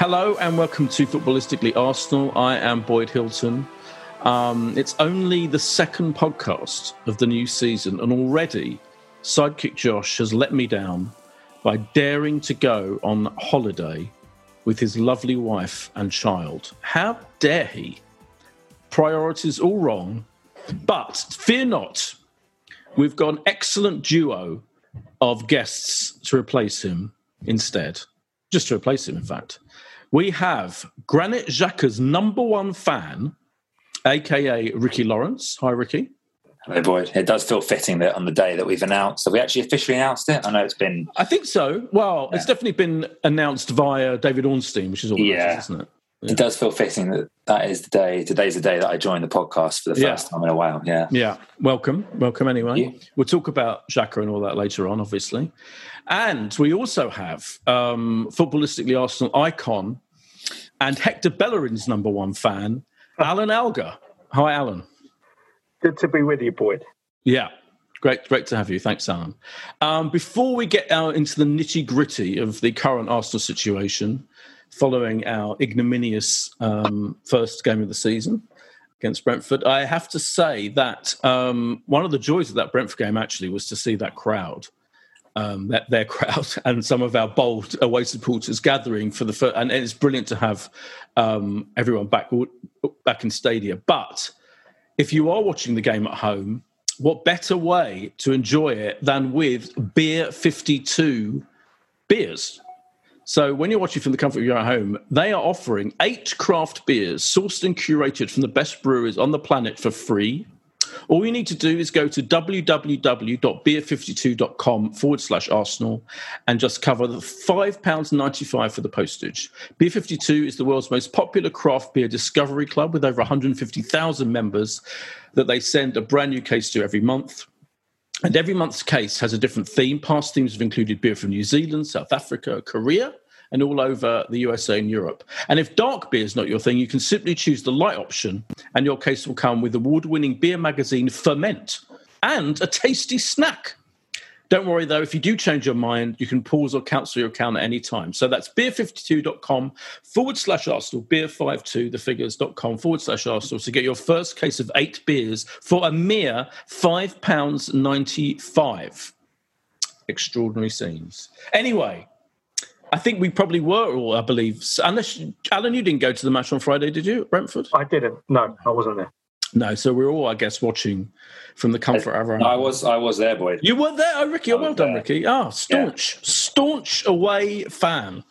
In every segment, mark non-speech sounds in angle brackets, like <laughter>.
Hello and welcome to Footballistically Arsenal. I am Boyd Hilton. Um, it's only the second podcast of the new season, and already Sidekick Josh has let me down by daring to go on holiday with his lovely wife and child. How dare he? Priorities all wrong, but fear not. We've got an excellent duo of guests to replace him instead. Just to replace him, in fact. We have Granit Xhaka's number one fan, aka Ricky Lawrence. Hi, Ricky. Hello, Boyd. It does feel fitting that on the day that we've announced, have we actually officially announced it? I know it's been. I think so. Well, yeah. it's definitely been announced via David Ornstein, which is all yeah. isn't it? Yeah. It does feel fitting that that is the day. Today's the day that I joined the podcast for the first yeah. time in a while. Yeah. Yeah. Welcome. Welcome anyway. We'll talk about Xhaka and all that later on, obviously. And we also have um, footballistically Arsenal icon and Hector Bellerin's number one fan, <laughs> Alan Algar. Hi, Alan. Good to be with you, Boyd. Yeah, great, great to have you. Thanks, Alan. Um, before we get out into the nitty gritty of the current Arsenal situation, following our ignominious um, first game of the season against Brentford, I have to say that um, one of the joys of that Brentford game actually was to see that crowd. Um, that their <laughs> crowd and some of our bold away supporters gathering for the first, and it's brilliant to have um, everyone back back in stadia. But if you are watching the game at home, what better way to enjoy it than with Beer 52 beers? So when you're watching from the comfort of your home, they are offering eight craft beers sourced and curated from the best breweries on the planet for free. All you need to do is go to www.beer52.com forward slash Arsenal and just cover the £5.95 for the postage. Beer 52 is the world's most popular craft beer discovery club with over 150,000 members that they send a brand new case to every month. And every month's case has a different theme. Past themes have included beer from New Zealand, South Africa, Korea, and all over the USA and Europe. And if dark beer is not your thing, you can simply choose the light option, and your case will come with award winning beer magazine Ferment and a tasty snack. Don't worry though, if you do change your mind, you can pause or cancel your account at any time. So that's beer52.com forward slash Arsenal, beer52, the figures.com forward slash Arsenal to get your first case of eight beers for a mere £5.95. Extraordinary scenes. Anyway, I think we probably were all, I believe. Unless Alan, you didn't go to the match on Friday, did you, Brentford? I didn't. No, I wasn't there. No, so we're all, I guess, watching from the comfort of our own. I was, I was there, boy. You were there, oh, Ricky. Oh, well done, there. Ricky. Ah, oh, staunch, yeah. staunch away fan.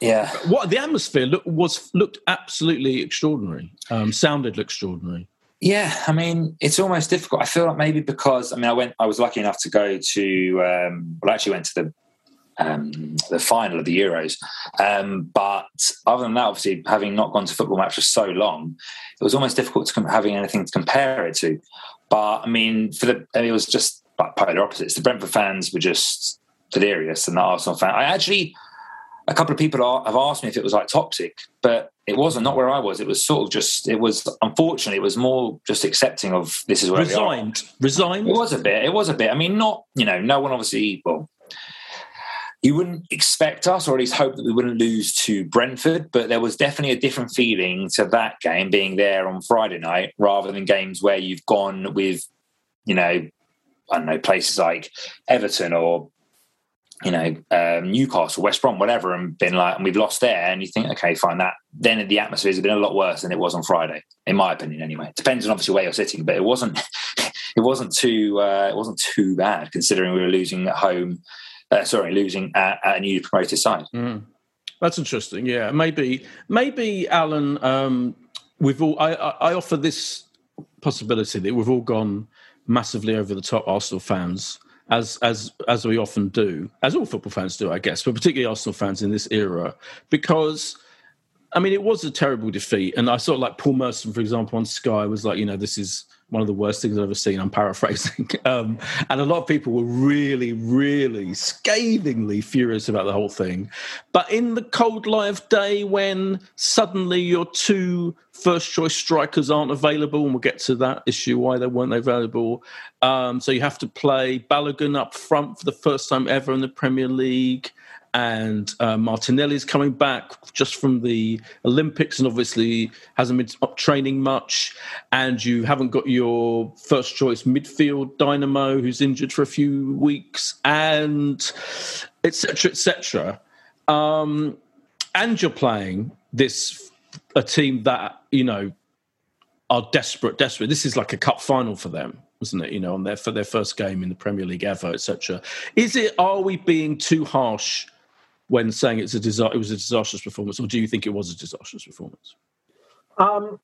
Yeah. What the atmosphere look, was looked absolutely extraordinary. Um, sounded extraordinary. Yeah, I mean, it's almost difficult. I feel like maybe because I mean, I went, I was lucky enough to go to, um, well, I actually went to the um, the final of the Euros. Um, but other than that, obviously, having not gone to football match for so long, it was almost difficult to com- having anything to compare it to. But I mean, for the I mean, it was just like polar opposites. The Brentford fans were just delirious, and the Arsenal fan. I actually, a couple of people are, have asked me if it was like toxic, but it wasn't. Not where I was. It was sort of just. It was unfortunately, it was more just accepting of this is where resigned. Resigned. It was a bit. It was a bit. I mean, not you know, no one obviously. Well, you wouldn't expect us, or at least hope that we wouldn't lose to Brentford, but there was definitely a different feeling to that game being there on Friday night rather than games where you've gone with, you know, I don't know, places like Everton or, you know, um, Newcastle, West Brom, whatever, and been like, and we've lost there, and you think, okay, fine, that then the atmosphere has been a lot worse than it was on Friday, in my opinion, anyway. It depends on obviously where you're sitting, but it wasn't, <laughs> it wasn't too, uh, it wasn't too bad considering we were losing at home uh, sorry, losing at, at, a newly promoted side. Mm. That's interesting. Yeah, maybe, maybe Alan. Um, we've all. I, I offer this possibility that we've all gone massively over the top Arsenal fans, as as as we often do, as all football fans do, I guess, but particularly Arsenal fans in this era, because I mean, it was a terrible defeat, and I saw like Paul Merson, for example, on Sky was like, you know, this is one of the worst things I've ever seen. I'm paraphrasing, <laughs> um, and a lot of people were really, really scathingly furious about the whole thing. But in the cold light of day, when suddenly your two first choice strikers aren't available, and we'll get to that issue why they weren't available. Um, so you have to play Balogun up front for the first time ever in the Premier League and uh, Martinelli's coming back just from the Olympics and obviously hasn't been training much. And you haven't got your first choice midfield dynamo who's injured for a few weeks, and etc. etc. Um, and you're playing this a team that you know are desperate, desperate. This is like a cup final for them wasn't it? You know, on their for their first game in the Premier League ever, etc. Is it? Are we being too harsh when saying it's a it was a disastrous performance, or do you think it was a disastrous performance? Um,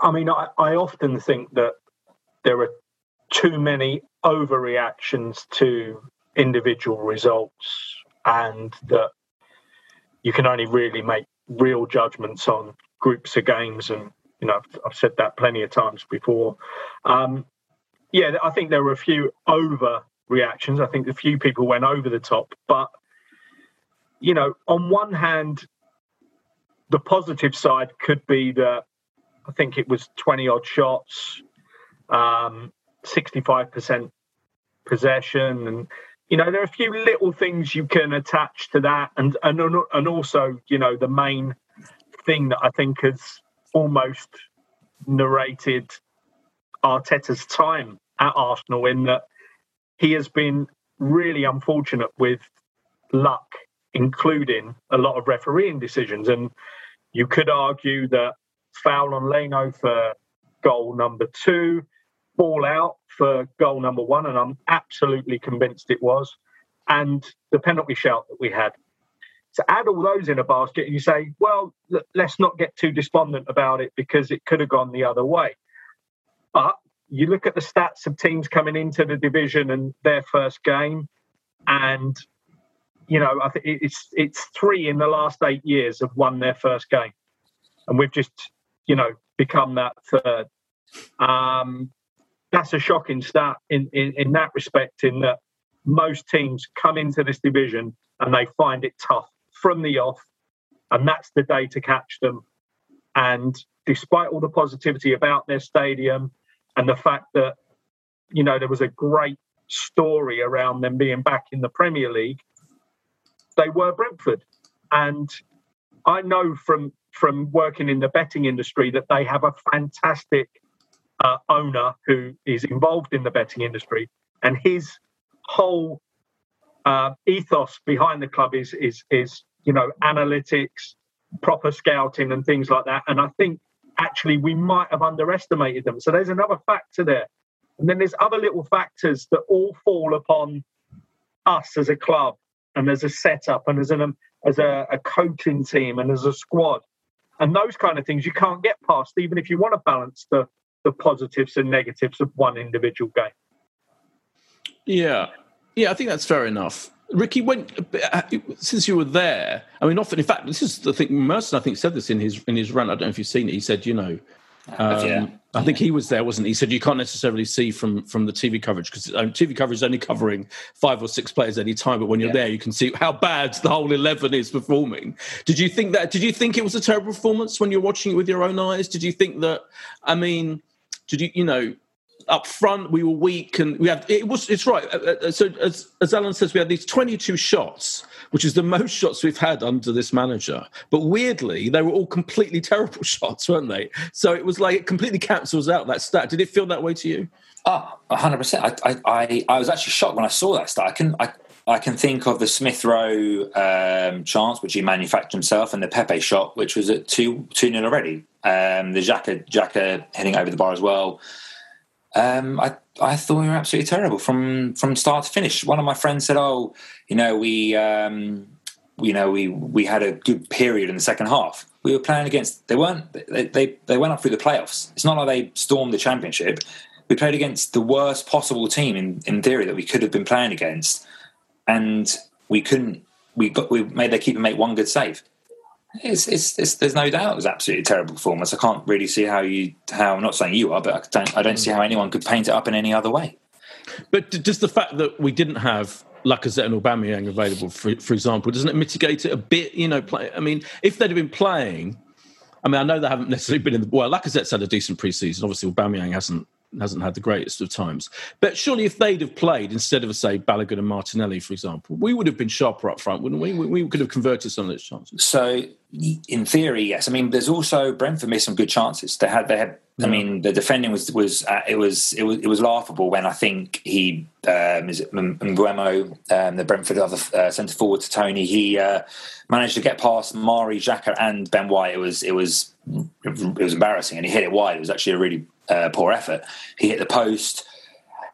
I mean, I, I often think that there are too many overreactions to individual results, and that you can only really make real judgments on groups of games. And you know, I've, I've said that plenty of times before. Um, yeah, I think there were a few over reactions. I think a few people went over the top, but you know, on one hand, the positive side could be that I think it was 20 odd shots, um, 65% possession. And, you know, there are a few little things you can attach to that. And, and, and also, you know, the main thing that I think has almost narrated Arteta's time at Arsenal in that he has been really unfortunate with luck including a lot of refereeing decisions. And you could argue that foul on Leno for goal number two, ball out for goal number one, and I'm absolutely convinced it was, and the penalty shout that we had. To add all those in a basket, and you say, well, let's not get too despondent about it because it could have gone the other way. But you look at the stats of teams coming into the division and their first game, and you know, I think it's it's three in the last eight years have won their first game, and we've just you know become that third. Um, that's a shocking stat in, in in that respect. In that most teams come into this division and they find it tough from the off, and that's the day to catch them. And despite all the positivity about their stadium and the fact that you know there was a great story around them being back in the Premier League they were Brentford. And I know from from working in the betting industry that they have a fantastic uh, owner who is involved in the betting industry, and his whole uh, ethos behind the club is is is you know analytics, proper scouting, and things like that. And I think actually we might have underestimated them. So there's another factor there, and then there's other little factors that all fall upon us as a club and as a setup and as an as a, a coaching team and as a squad and those kind of things you can't get past even if you want to balance the the positives and negatives of one individual game. Yeah. Yeah i think that's fair enough. Ricky when uh, since you were there i mean often in fact this is the thing merson i think said this in his in his run i don't know if you've seen it. He said you know um, yeah. I think he was there, wasn't he? He said you can't necessarily see from from the TV coverage because um, TV coverage is only covering five or six players at any time. But when you're yeah. there, you can see how bad the whole eleven is performing. Did you think that? Did you think it was a terrible performance when you're watching it with your own eyes? Did you think that? I mean, did you you know up front we were weak and we had it was it's right. Uh, uh, so as as Alan says, we had these 22 shots which is the most shots we've had under this manager. But weirdly, they were all completely <laughs> terrible shots, weren't they? So it was like it completely cancels out that stat. Did it feel that way to you? Oh, 100%. I, I, I was actually shocked when I saw that stat. I can, I, I can think of the Smith Rowe um, chance, which he manufactured himself, and the Pepe shot, which was at 2 2 0 already. Um, the Xhaka, Xhaka heading over the bar as well. Um, I I thought we were absolutely terrible from from start to finish. One of my friends said, "Oh, you know, we um, you know we we had a good period in the second half. We were playing against they weren't they they, they went up through the playoffs. It's not like they stormed the championship. we played against the worst possible team in, in theory that we could have been playing against, and we couldn't. We got we made their keeper make one good save. It's, it's, it's, there's no doubt it was absolutely terrible performance. I can't really see how you how I'm not saying you are, but I don't I don't see how anyone could paint it up in any other way. But just the fact that we didn't have Lacazette and Aubameyang available, for, for example, doesn't it mitigate it a bit? You know, play. I mean, if they'd have been playing, I mean, I know they haven't necessarily been in the well. Lacazette's had a decent preseason. Obviously, Aubameyang hasn't hasn't had the greatest of times. But surely, if they'd have played instead of, say, Balogun and Martinelli, for example, we would have been sharper up front, wouldn't we? We, could have converted some of those chances. So, in theory, yes. I mean, there's also Brentford missed some good chances. They had, they had. I mean, the defending was was uh, it was it was it was laughable when I think he um, is it um, the Brentford other uh, centre forward to Toney. he uh, managed to get past Mari, Xhaka, and Ben White. It was it was it was embarrassing, and he hit it wide. It was actually a really uh, poor effort. He hit the post.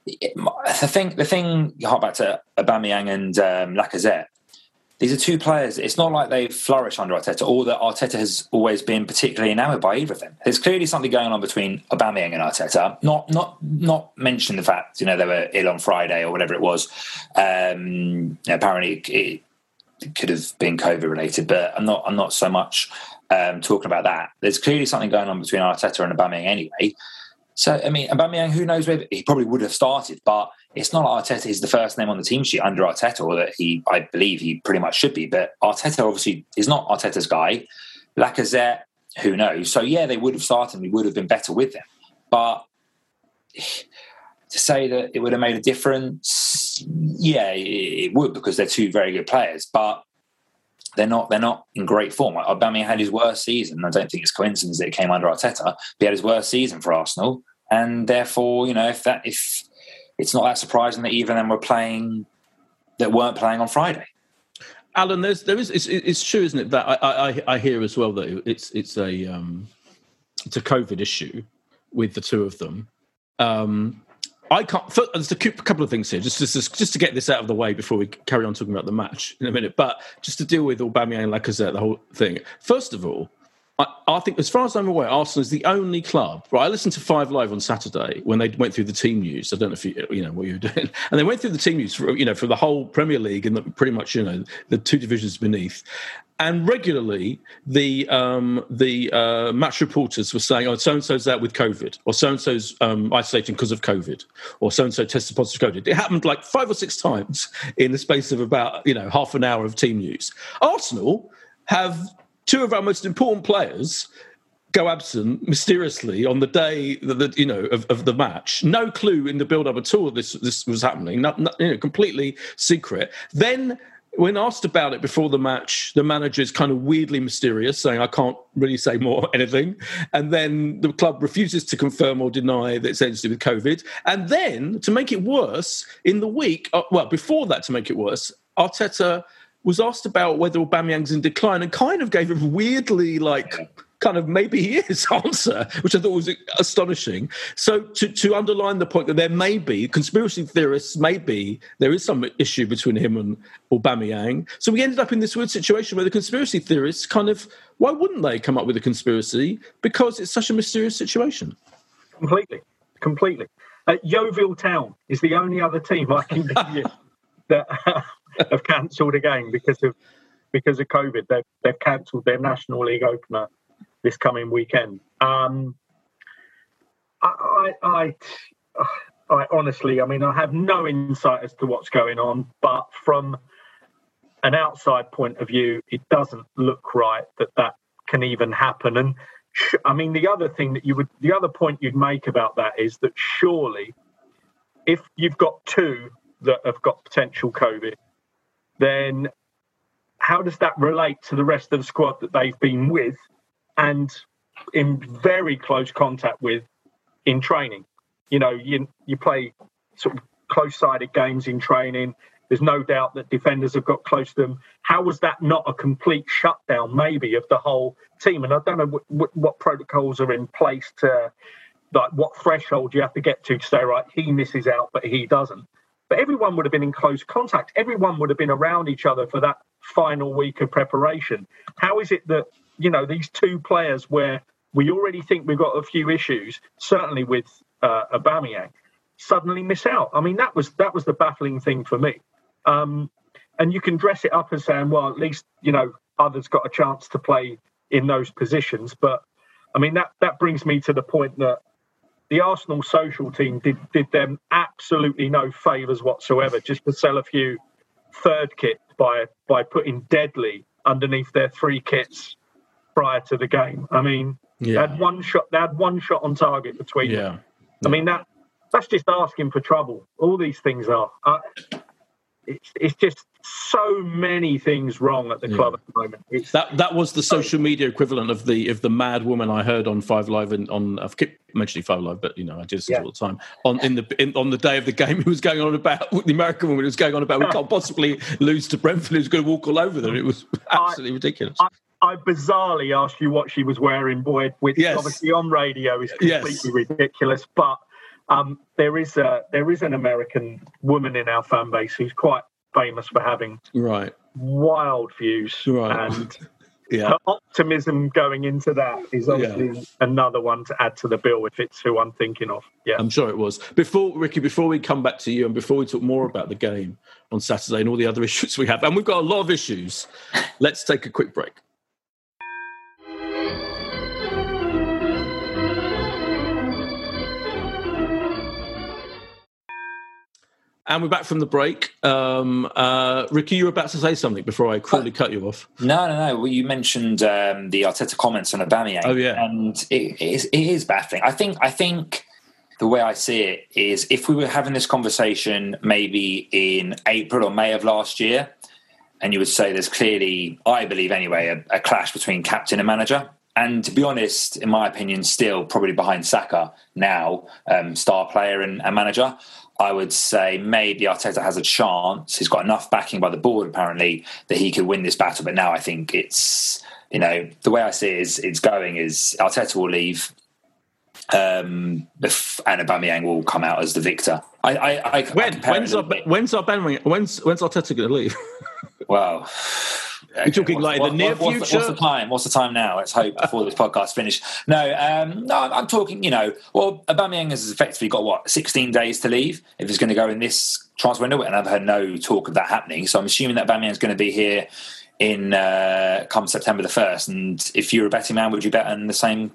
The thing, the thing, you hark back to Aubameyang and um, Lacazette. These are two players. It's not like they flourish under Arteta, or that Arteta has always been particularly enamoured by either of them. There's clearly something going on between Aubameyang and Arteta. Not, not, not mention the fact you know they were ill on Friday or whatever it was. Um, apparently, it, it could have been COVID related, but I'm not. I'm not so much um, talking about that. There's clearly something going on between Arteta and Aubameyang anyway. So, I mean, Aubameyang, who knows whether he probably would have started, but it's not like Arteta is the first name on the team sheet under Arteta, or that he, I believe he pretty much should be. But Arteta obviously is not Arteta's guy. Lacazette, who knows? So, yeah, they would have started. We would have been better with them. But to say that it would have made a difference, yeah, it would because they're two very good players. But they're not they're not in great form. Aubameyang had his worst season. I don't think it's coincidence that it came under Arteta. he had his worst season for Arsenal, and therefore, you know, if that if it's not that surprising that even them were playing that weren't playing on Friday. Alan, there's there is it's, it's true, isn't it? That I, I I hear as well that it's it's a um it's a COVID issue with the two of them. Um, I can't. There's a couple of things here, just, just just to get this out of the way before we carry on talking about the match in a minute. But just to deal with Aubameyang and Lacazette, the whole thing. First of all, I, I, think, as far as I'm aware, Arsenal is the only club. Right, I listened to Five Live on Saturday when they went through the team news. I don't know if you, you know what you were doing, <laughs> and they went through the team news for you know for the whole Premier League and the, pretty much you know the two divisions beneath and regularly the um, the uh, match reporters were saying, "Oh, so and so's out with COVID," or "So and so's um, isolating because of COVID," or "So and so tested positive COVID." It happened like five or six times in the space of about you know half an hour of team news. Arsenal have two of our most important players go absent mysteriously on the day that you know of, of, the match. No clue in the build-up at all this this was happening. Not, not, you know, completely secret. Then when asked about it before the match, the manager is kind of weirdly mysterious, saying, I can't really say more <laughs> anything. And then the club refuses to confirm or deny that it's anything to do with COVID. And then, to make it worse, in the week, uh, well, before that, to make it worse, Arteta was asked about whether Aubameyang's in decline and kind of gave a weirdly like kind of maybe he is <laughs> answer, which I thought was astonishing. So to, to underline the point that there may be conspiracy theorists, maybe there is some issue between him and Aubameyang. So we ended up in this weird situation where the conspiracy theorists kind of why wouldn't they come up with a conspiracy because it's such a mysterious situation. Completely, completely. Uh, Yeovil Town is the only other team I can <laughs> give you that have cancelled again because of because of COVID. They've, they've cancelled their National League opener this coming weekend. Um, I, I, I, I honestly, I mean, I have no insight as to what's going on, but from an outside point of view, it doesn't look right that that can even happen. And sh- I mean, the other thing that you would, the other point you'd make about that is that surely, if you've got two that have got potential COVID, then how does that relate to the rest of the squad that they've been with and in very close contact with in training. You know, you you play sort of close-sided games in training. There's no doubt that defenders have got close to them. How was that not a complete shutdown, maybe, of the whole team? And I don't know what, what, what protocols are in place to, like, what threshold you have to get to to say, right, he misses out, but he doesn't. But everyone would have been in close contact. Everyone would have been around each other for that final week of preparation. How is it that you know these two players where we already think we've got a few issues, certainly with uh, Aubameyang, suddenly miss out. I mean, that was that was the baffling thing for me. Um, and you can dress it up as saying, well, at least you know others got a chance to play in those positions. But I mean, that that brings me to the point that the Arsenal social team did did them absolutely no favours whatsoever, just to sell a few third kits by by putting Deadly underneath their three kits prior to the game. I mean, yeah. they had one shot. They had one shot on target between yeah. them. I mean that that's just asking for trouble. All these things are. Uh, it's, it's just so many things wrong at the club at the moment. It's, that that was the social media equivalent of the of the mad woman I heard on Five Live and on I've kept mentioning Five Live, but you know I do this yeah. all the time. On in the in, on the day of the game, <laughs> who was going on about the American woman who was going on about we can't possibly lose to Brentford, who's going to walk all over them. It was <laughs> absolutely I, ridiculous. I, I bizarrely asked you what she was wearing, Boyd, which yes. obviously on radio is completely yes. ridiculous. But um, there is a there is an American woman in our fan base who's quite famous for having right wild views right. and <laughs> yeah. optimism going into that is obviously yeah. another one to add to the bill if it's who I'm thinking of. Yeah, I'm sure it was. Before Ricky, before we come back to you and before we talk more about the game on Saturday and all the other <laughs> issues we have, and we've got a lot of issues, let's take a quick break. And we're back from the break. Um, uh, Ricky, you were about to say something before I cruelly cut you off. No, no, no. Well, you mentioned um, the Arteta comments on Aubameyang. Oh, yeah. And it, it, is, it is baffling. I think, I think the way I see it is if we were having this conversation maybe in April or May of last year, and you would say there's clearly, I believe anyway, a, a clash between captain and manager. And to be honest, in my opinion, still probably behind Saka now, um, star player and, and manager. I would say maybe Arteta has a chance. He's got enough backing by the board apparently that he could win this battle. But now I think it's you know the way I see it is it's going is Arteta will leave, um, and Aubameyang will come out as the victor. I, I, I when, when's, our, when's our when's when's Arteta going to leave? <laughs> well. You're talking like what, the near what's future. The, what's the time? What's the time now? Let's hope before this podcast finished. No, um, no, I'm talking. You know, well, Aubameyang has effectively got what 16 days to leave if he's going to go in this transfer window, and I've heard no talk of that happening. So I'm assuming that Aubameyang is going to be here in uh, come September the first. And if you're a betting man, would you bet on the same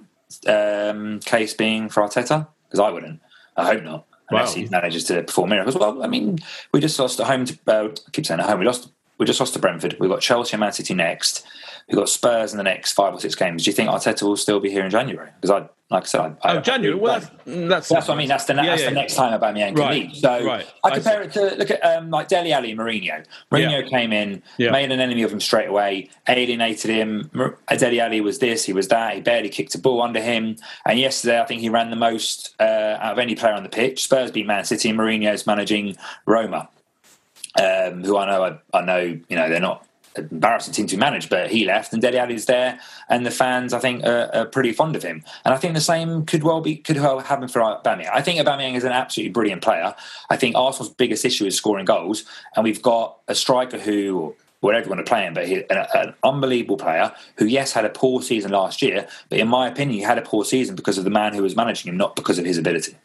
um, case being for Arteta? Because I wouldn't. I hope not. Unless wow. he manages to perform miracles. Well, I mean, we just lost at home. To, uh, I keep saying at home. We lost we just lost to Brentford. We've got Chelsea and Man City next. We've got Spurs in the next five or six games. Do you think Arteta will still be here in January? Because I, like I said, I, oh, I, January. Well, that's, that's, that's what I mean. That's the, yeah, that's yeah, the next time Aubameyang can leave. So right. I compare it to look at um, like Dele Alli, and Mourinho. Mourinho yeah. came in, made an enemy of him straight away, alienated him. Dele Alli was this, he was that. He barely kicked a ball under him. And yesterday, I think he ran the most uh, out of any player on the pitch. Spurs beat Man City, and Mourinho's managing Roma um, who I know I, I, know you know they're not an embarrassing team to manage, but he left and Dele Alli's there, and the fans I think are, are, pretty fond of him. And I think the same could well be could well happen for Aubameyang. I think Aubameyang is an absolutely brilliant player. I think Arsenal's biggest issue is scoring goals, and we've got a striker who whatever you want to play him, but he's an, an, unbelievable player who, yes, had a poor season last year, but in my opinion, he had a poor season because of the man who was managing him, not because of his ability.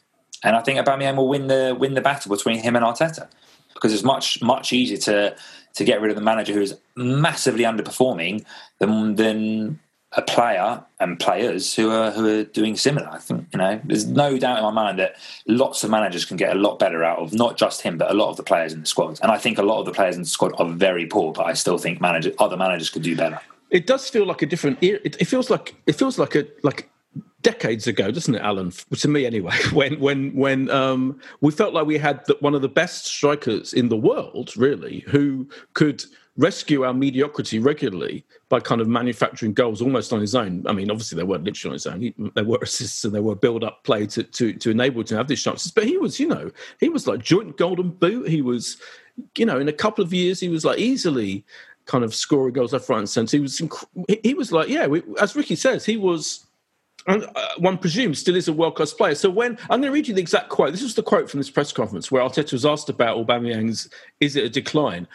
And I think Aubameyang will win the win the battle between him and Arteta because it's much much easier to to get rid of the manager who is massively underperforming than than a player and players who are who are doing similar. I think you know there's no doubt in my mind that lots of managers can get a lot better out of not just him but a lot of the players in the squad. And I think a lot of the players in the squad are very poor, but I still think manager other managers could do better. It does feel like a different. It, it feels like it feels like a like decades ago, doesn't it, Alan? To me, anyway, <laughs> when when when um, we felt like we had the, one of the best strikers in the world, really, who could rescue our mediocrity regularly by kind of manufacturing goals almost on his own. I mean, obviously they weren't literally on his own. He, there were <laughs> assists and there were build-up play to, to to enable to have these chances. But he was, you know, he was like joint golden boot. He was, you know, in a couple of years he was like easily kind of scoring goals left, right, and centre. He was inc- he was like, yeah, we, as Ricky says, he was and uh, one presumes still is a world class player. So when I'm going to read you the exact quote. This was the quote from this press conference where Arteta was asked about Aubameyang's is it a decline,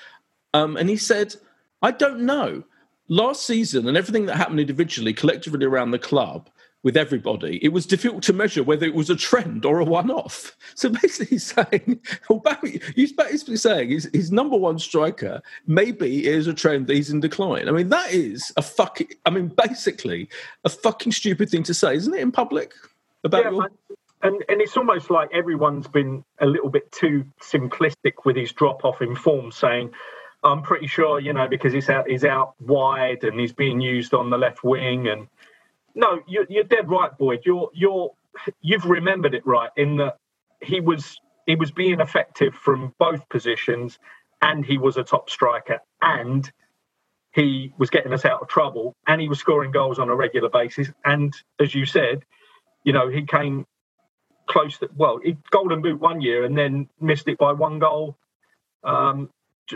um, and he said, "I don't know. Last season and everything that happened individually, collectively around the club." With everybody, it was difficult to measure whether it was a trend or a one-off. So basically, he's <laughs> saying, Barry, he's basically saying his, his number one striker maybe is a trend that he's in decline. I mean, that is a fucking. I mean, basically, a fucking stupid thing to say, isn't it? In public about Yeah, your. and and it's almost like everyone's been a little bit too simplistic with his drop off in form, saying, "I'm pretty sure you know because he's out he's out wide and he's being used on the left wing." And no, you're, you're dead right, Boyd. You're you're you've remembered it right in that he was he was being effective from both positions, and he was a top striker, and he was getting us out of trouble, and he was scoring goals on a regular basis. And as you said, you know, he came close to well, he golden boot one year and then missed it by one goal um,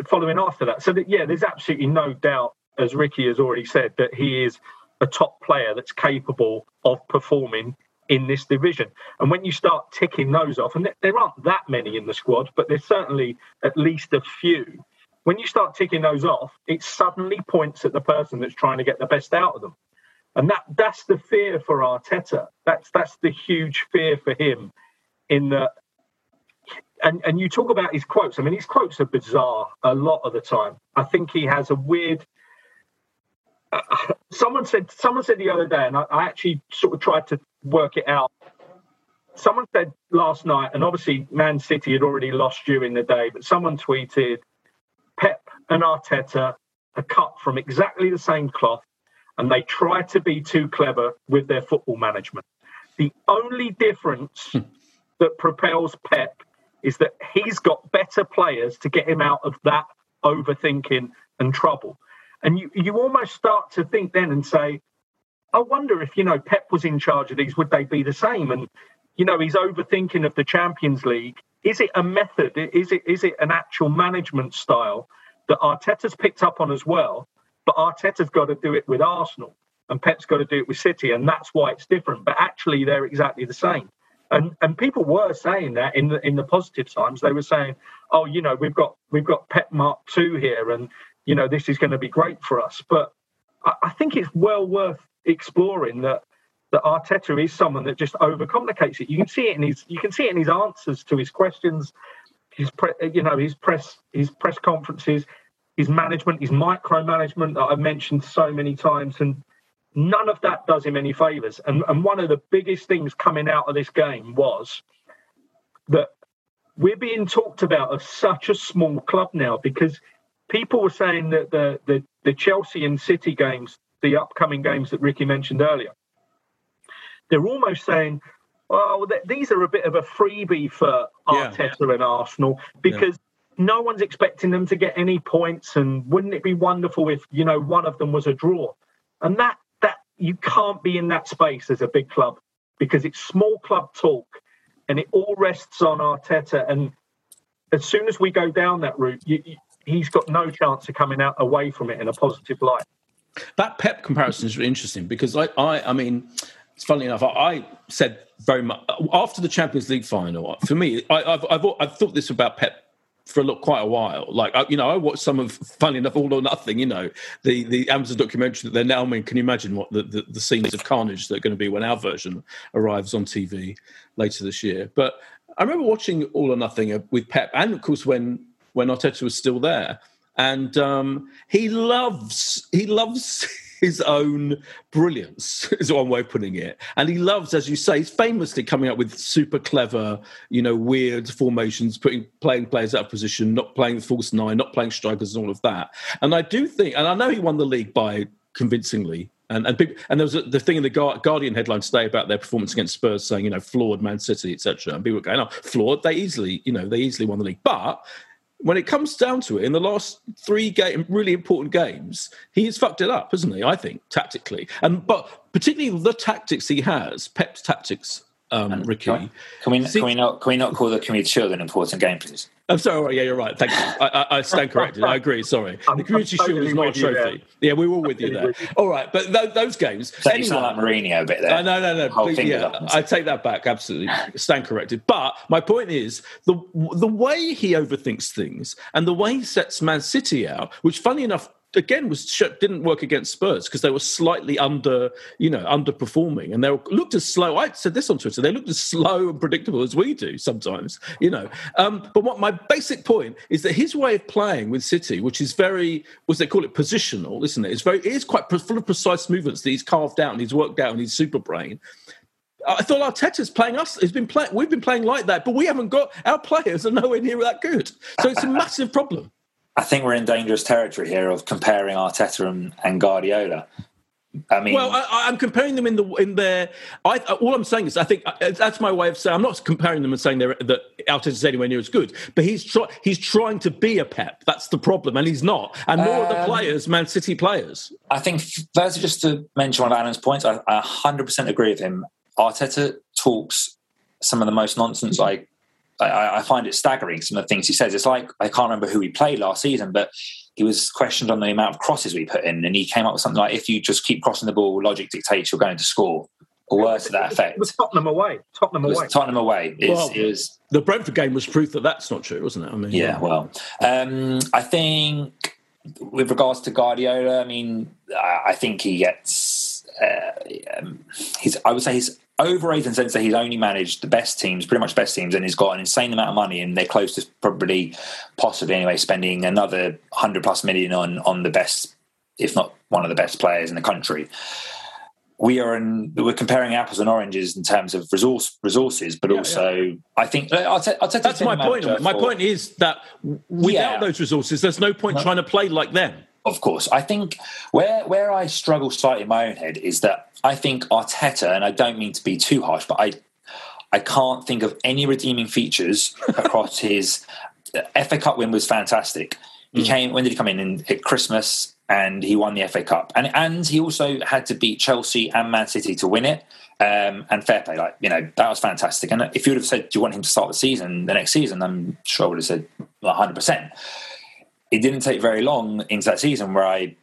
following after that. So that, yeah, there's absolutely no doubt, as Ricky has already said, that he is a top player that's capable of performing in this division. And when you start ticking those off, and there- aren't that many in the squad, but there's certainly at least a few. When you start ticking those off, it suddenly points at the person that's trying to get the best out of them. And that that's the fear for Arteta. That's that's the huge fear for him in that and and you talk about his quotes. I mean, his quotes are bizarre a lot of the time. I think he has a weird. Uh, <laughs> someone said someone said the other day, and I, I actually sort of tried to work it out. Someone said last night, and obviously Man City had already lost during the day, but someone tweeted, "Pep and Arteta are cut from exactly the same cloth, and they try to be too clever with their football management. The only difference that propels Pep is that he's got better players to get him out of that overthinking and trouble. And you, you almost start to think then and say, I wonder if, you know, Pep was in charge of these, would they be the same? And, you know, he's overthinking of the Champions League. Is it a method? Is it is it an actual management style that Arteta's picked up on as well? But Arteta's got to do it with Arsenal and Pep's got to do it with City, and that's why it's different. But actually, they're exactly the same. And and people were saying that in the in the positive times, they were saying, "Oh, you know, we've got we've got Pep Mark Two here, and you know, this is going to be great for us." But I, think it's well worth exploring that that Arteta is someone that just overcomplicates it. You can see it in his you can see it in his answers to his questions, his pre, you know his press his press conferences, his management, his micromanagement that I've mentioned so many times, and none of that does him any favors. And and one of the biggest things coming out of this game was that we're being talked about as such a small club now because people were saying that the the, the Chelsea and City games, the upcoming games that Ricky mentioned earlier, they're almost saying, "Oh, th- these are a bit of a freebie for Yeah. Arteta and Arsenal because." No one's expecting them to get any points, and wouldn't it be wonderful if you know one of them was a draw? And that that you can't be in that space as a big club because it's small club talk, and it all rests on Arteta. And as soon as we go down that route, you, you, he's got no chance of coming out away from it in a positive light. That Pep comparison is really interesting because I, I, I mean, it's funny enough. I, I said very much after the Champions League final. For me, I, I've, I've, I've thought this about Pep for a look quite a while. Like I, you know, I watched some of funny enough, All or Nothing. You know, the the Amazon documentary that they're now. I mean, can you imagine what the, the, the scenes of carnage that are going to be when our version arrives on TV later this year? But I remember watching All or Nothing uh, with Pep, and of course when when Arteta was still there, and um, he loves he loves. <laughs> His own brilliance is one way of putting it, and he loves, as you say, he's famously coming up with super clever, you know, weird formations, putting playing players out of position, not playing the false nine, not playing strikers, and all of that. And I do think, and I know he won the league by convincingly, and and, big, and there was a, the thing in the Guardian headline today about their performance against Spurs, saying you know flawed Man City, etc. And people were going, "Oh, flawed." They easily, you know, they easily won the league. But when it comes down to it, in the last three game, really important games, he's fucked it up, hasn't he? I think tactically, and but particularly the tactics he has, Pep's tactics. Um, Ricky, Can we, can we not can we not call the Community Shield an important game, please? I'm sorry. all right, Yeah, you're right. Thank you. I, I, I stand corrected. I agree. Sorry. I'm- the Community I'm Shield is not a with you trophy. Yeah, we were with you there. All right, but th- those games. So you sound like Mourinho a bit there. Uh, no, no, no. Please, yeah. I take that back. Absolutely, stand corrected. But my point is the the way he overthinks things and the way he sets Man City out, which, funny enough, again was didn't work against Spurs because they were slightly under, you know, underperforming, and they were, looked as slow. I said this on Twitter. They looked as slow and predictable as we do sometimes, you know. Um, but what my basic point is that his way of playing with City, which is very, what they call it, positional, isn't it? It's very, it is quite full of precise movements that he's carved out and he's worked out and he's super brain. I thought Arteta's playing us. He's been playing. We've been playing like that, but we haven't got our players are nowhere near that good. So it's a massive problem. I think we're in dangerous territory here of comparing Arteta and, and Guardiola. I mean, well, I, am comparing them in the in their. I, all I'm saying is, I think uh, that's my way of saying. I'm not comparing them and saying they're, that Arteta's anywhere near as good, but he's try, he's trying to be a Pep. That's the problem, and he's not. And more um, of the um, players, Man City players. I think first, just to mention one of Alan's points, I, I 100% agree with him. Arteta talks some of the most nonsense I I, I, find it staggering some of the things he says. It's like I can't remember who he played last season, but he was questioned on the amount of crosses we put in, and he came up with something like, "If you just keep crossing the ball, logic dictates you're going to score." Or words to that effect. It was Tottenham away. Tottenham away. Tottenham away. Is, well, is, the Brentford game was proof that that's not true, wasn't it? I mean, yeah. Well, um, I think with regards to Guardiola, I mean, I think he gets. Uh, um, he's. I would say he's overrated in the sense that he's only managed the best teams, pretty much best teams, and he's got an insane amount of money, and they're close to probably, possibly anyway, spending another hundred plus million on on the best, if not one of the best players in the country. We are in, we're comparing apples and oranges in terms of resource resources, but yeah, also yeah. I think I'll, t- I'll take that's my point. For, my point is that without yeah. those resources, there's no point no. trying to play like them. Of course, I think where where I struggle slightly in my own head is that I think Arteta, and I don't mean to be too harsh, but I I can't think of any redeeming features <laughs> across his uh, FA Cup win was fantastic. He mm. came when did he come in? in at Christmas and he won the FA Cup, and and he also had to beat Chelsea and Man City to win it. Um, and fair play, like you know, that was fantastic. And if you would have said, "Do you want him to start the season the next season?" I'm sure I would have said 100. percent it didn't take very long into that season where I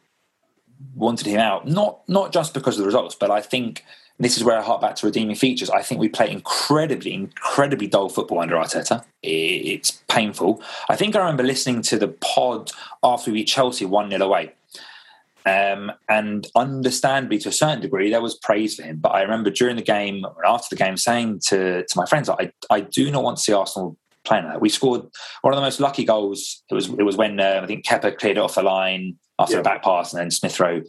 wanted him out. Not not just because of the results, but I think this is where I hark back to redeeming features. I think we play incredibly, incredibly dull football under Arteta. It's painful. I think I remember listening to the pod after we beat Chelsea 1 0 away. Um, and understandably, to a certain degree, there was praise for him. But I remember during the game, after the game, saying to, to my friends, I, I do not want to see Arsenal playing that. We scored one of the most lucky goals. It was it was when uh, I think Kepa cleared it off the line after yeah. a back pass, and then Smith Rowe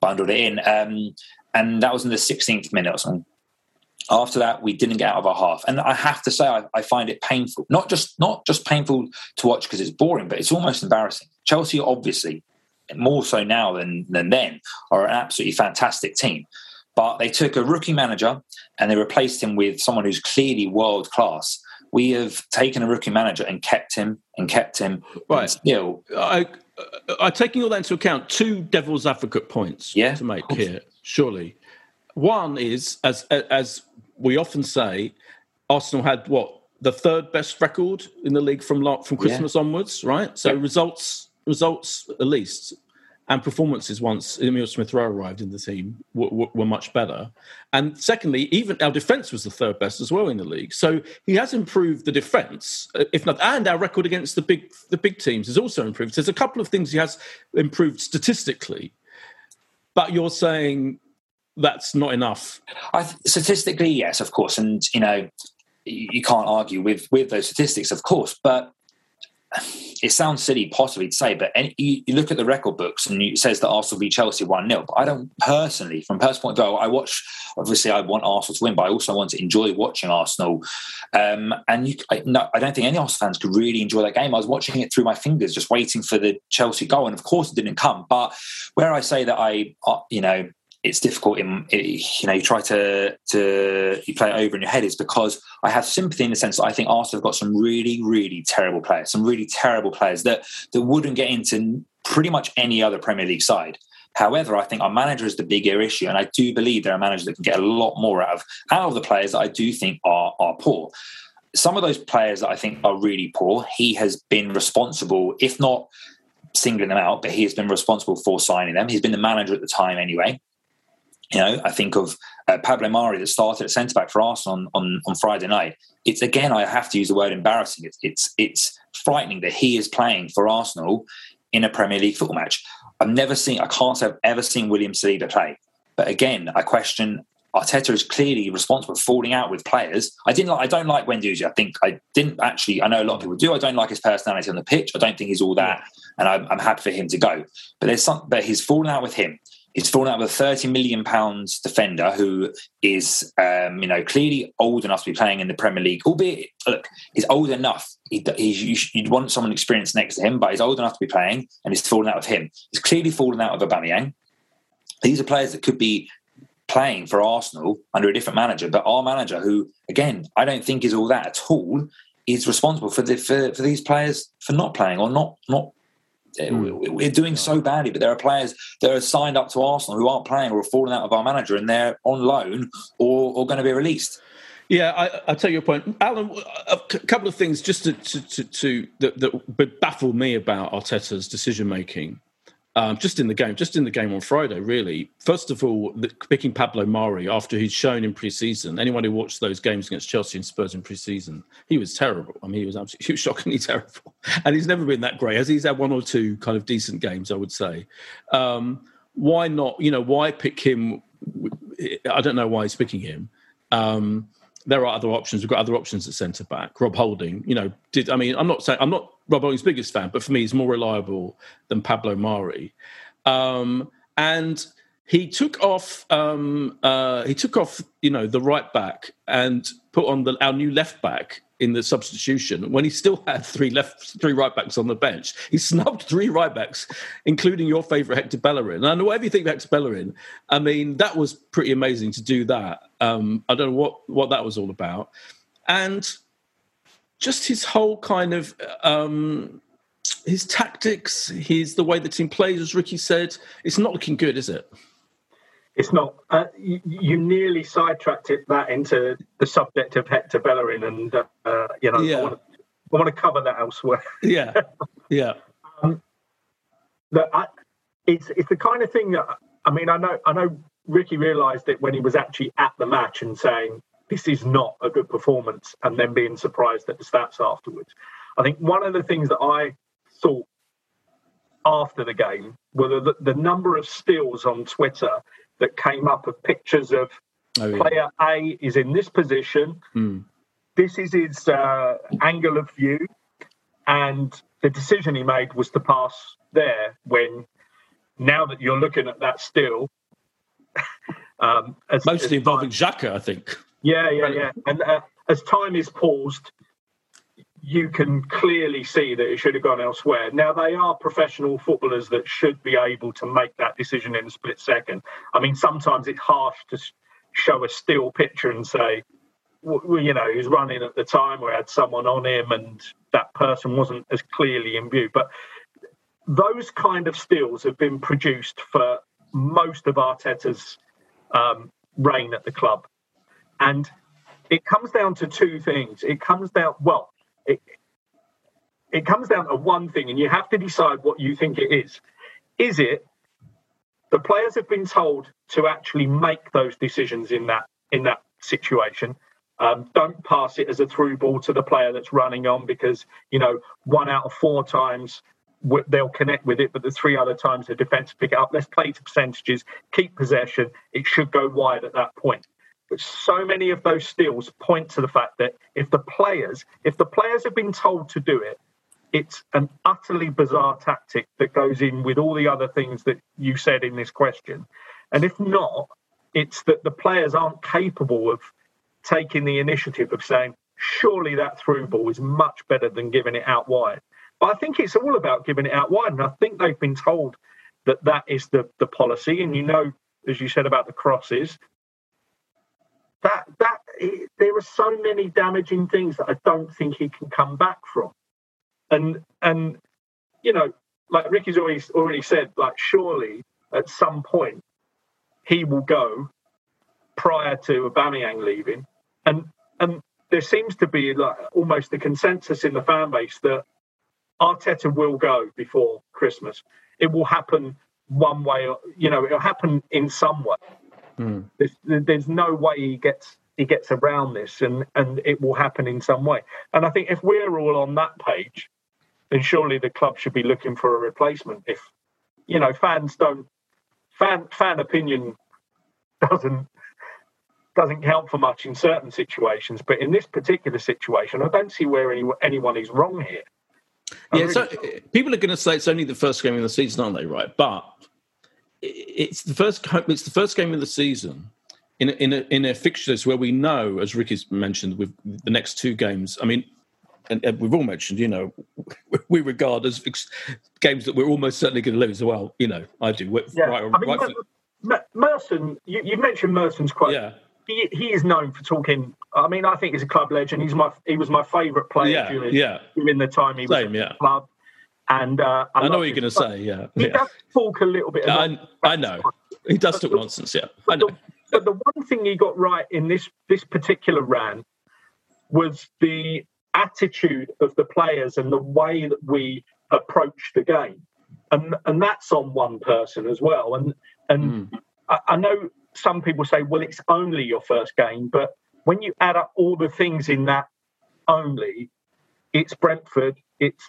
bundled it in. Um, and that was in the 16th minute or something. After that, we didn't get out of our half, and I have to say, I, I find it painful. Not just not just painful to watch because it's boring, but it's almost embarrassing. Chelsea, obviously, more so now than than then, are an absolutely fantastic team. But they took a rookie manager and they replaced him with someone who's clearly world class we have taken a rookie manager and kept him and kept him. Right. Still, I, I taking all that into account. Two devil's advocate points yeah, to make here. Surely, one is as as we often say, Arsenal had what the third best record in the league from from Christmas yeah. onwards, right? So yeah. results results at least and performances once Emil Smith Rowe arrived in the team were, were, much better. And secondly, even our defence was the third best as well in the league. So he has improved the defence, uh, if not, and our record against the big the big teams has also improved. There's a couple of things he has improved statistically, but you're saying that's not enough. I, statistically, yes, of course, and you know you can't argue with with those statistics, of course, but <sighs> it sounds silly possibly to say, but any, you, you, look at the record books and it says that Arsenal beat Chelsea 1 0. But I don't personally, from personal point of view, I watch, obviously, I want Arsenal to win, but I also want to enjoy watching Arsenal. Um, and you, I, no, I don't think any Arsenal fans could really enjoy that game. I was watching it through my fingers, just waiting for the Chelsea goal. And of course, it didn't come. But where I say that I, uh, you know, it's difficult in you know you try to to you play it over in your head is because I have sympathy in the sense that I think Arsenal have got some really really terrible players, some really terrible players that that wouldn't get into pretty much any other Premier League side. However, I think our manager is the bigger issue, and I do believe there are managers that can get a lot more out of out of the players that I do think are are poor. Some of those players that I think are really poor, he has been responsible, if not singling them out, but he has been responsible for signing them. He's been the manager at the time anyway. You know, I think of uh, Pablo Mari that started at centre back for Arsenal on, on, on Friday night. It's again, I have to use the word embarrassing. It's it's it's frightening that he is playing for Arsenal in a Premier League football match. I've never seen, I can't say I've ever seen William Saliba play. But again, I question Arteta is clearly responsible for falling out with players. I didn't like, I don't like Guendouzi. I think I didn't actually, I know a lot of people do. I don't like his personality on the pitch. I don't think he's all that. And I'm, I'm happy for him to go. But there's some, but he's fallen out with him. He's fallen out with a 30 million pounds defender who is, um, you know, clearly old enough to be playing in the Premier League. Albeit, look, he's old enough. He, you'd want someone experienced next to him, but he's old enough to be playing, and he's fallen out of him. He's clearly fallen out of Aubameyang. These are players that could be playing for Arsenal under a different manager, but our manager, who again I don't think is all that at all, is responsible for the for, for these players for not playing or not not Mm. We're doing so badly, but there are players that are signed up to Arsenal who aren't playing or are falling out of our manager, and they're on loan or, or going to be released. Yeah, I, I take your point, Alan. A couple of things just to, to, to, to that, that baffled me about Arteta's decision making um, just in the game, just in the game on Friday, really. First of all, the, picking Pablo Mari after he'd shown in pre-season. Anyone who watched those games against Chelsea and Spurs in pre-season, he was terrible. I mean, he was absolutely, <laughs> he was shockingly terrible, and he's never been that great. As he's had one or two kind of decent games, I would say. Um, why not? You know, why pick him? I don't know why he's picking him. Um, there are other options. We've got other options at centre back. Rob Holding, you know, did I mean? I'm not saying I'm not Rob Holding's biggest fan, but for me, he's more reliable than Pablo Mari. Um, and he took off. Um, uh, he took off, you know, the right back and put on the, our new left back in the substitution when he still had three left, three right backs on the bench. He snubbed three right backs, including your favourite Hector Bellerin. And whatever you think of Hector Bellerin, I mean that was pretty amazing to do that. Um, I don't know what what that was all about, and just his whole kind of um, his tactics, his the way the team plays, as Ricky said, it's not looking good, is it? It's not. Uh, you, you, nearly sidetracked it that into the subject of Hector Bellerin, and uh, you know, yeah. I, want to, I, want to, cover that elsewhere. <laughs> Yeah, yeah. um, I, it's it's the kind of thing that I mean. I know I know Ricky realised it when he was actually at the match and saying this is not a good performance, and then being surprised at the stats afterwards. I think one of the things that I thought after the game were the, the number of stills on Twitter that came up of pictures of oh, yeah. player A is in this position. Mm. This is his uh, angle of view, and the decision he made was to pass there. When now that you're looking at that still, <laughs> um, as, mostly as involving Xhaka, I think. Yeah, yeah, yeah. And uh, as time is paused, you can clearly see that it should have gone elsewhere. Now, they are professional footballers that should be able to make that decision in a split second. I mean, sometimes it's harsh to show a still picture and say, well, you know, he was running at the time or had someone on him and that person wasn't as clearly in view. But those kind of stills have been produced for most of Arteta's um, reign at the club. And it comes down to two things. It comes down, well, it, it comes down to one thing, and you have to decide what you think it is. Is it the players have been told to actually make those decisions in that in that situation? Um, don't pass it as a through ball to the player that's running on because you know one out of four times they'll connect with it, but the three other times the defence pick it up. Let's play to percentages, keep possession. It should go wide at that point. But so many of those steals point to the fact that if the players, if the players have been told to do it, it's an utterly bizarre tactic that goes in with all the other things that you said in this question. And if not, it's that the players aren't capable of taking the initiative of saying, surely that through ball is much better than giving it out wide. But I think it's all about giving it out wide. And I think they've been told that that is the, the policy. And you know, as you said about the crosses, that that there are so many damaging things that I don't think he can come back from. And and you know, like Ricky's already already said, like surely at some point he will go prior to Aubameyang leaving, and and there seems to be like almost a consensus in the fan base that Arteta will go before Christmas. It will happen one way, you know, it'll happen in some way. Mm. There's, there's no way he gets he gets around this, and and it will happen in some way. And I think if we're all on that page, then surely the club should be looking for a replacement. If you know, fans don't fan fan opinion doesn't doesn't count for much in certain situations, but in this particular situation, I don't see where any, anyone is wrong here. I yeah, really so people are going to say it's only the first game of the season, aren't they? Right, but it's the first it's the first game of the season in a, in a, in a fixtures where we know, as Ricky's mentioned, with the next two games. I mean, and, and we've all mentioned, you know, <laughs> we regard as ex- games that we're almost certainly going to lose. Well, you know, I do. Yeah. Right, I mean, right Merson, you, you, mentioned Merson's quote. Yeah. He, he is known for talking. I mean, I think he's a club legend. He's my he was my favourite player yeah, during, yeah. during the time he Same, was yeah. club. And uh, I, I know what you're going to say. Yeah, he yeah. does talk a little bit. I, I know he does talk nonsense. Yeah, I know. The, but the one thing he got right in this this particular rant was the attitude of the players and the way that we approach the game, and and that's on one person as well. And and mm. I, I know some people say, well, it's only your first game, but when you add up all the things in that only, it's Brentford. It's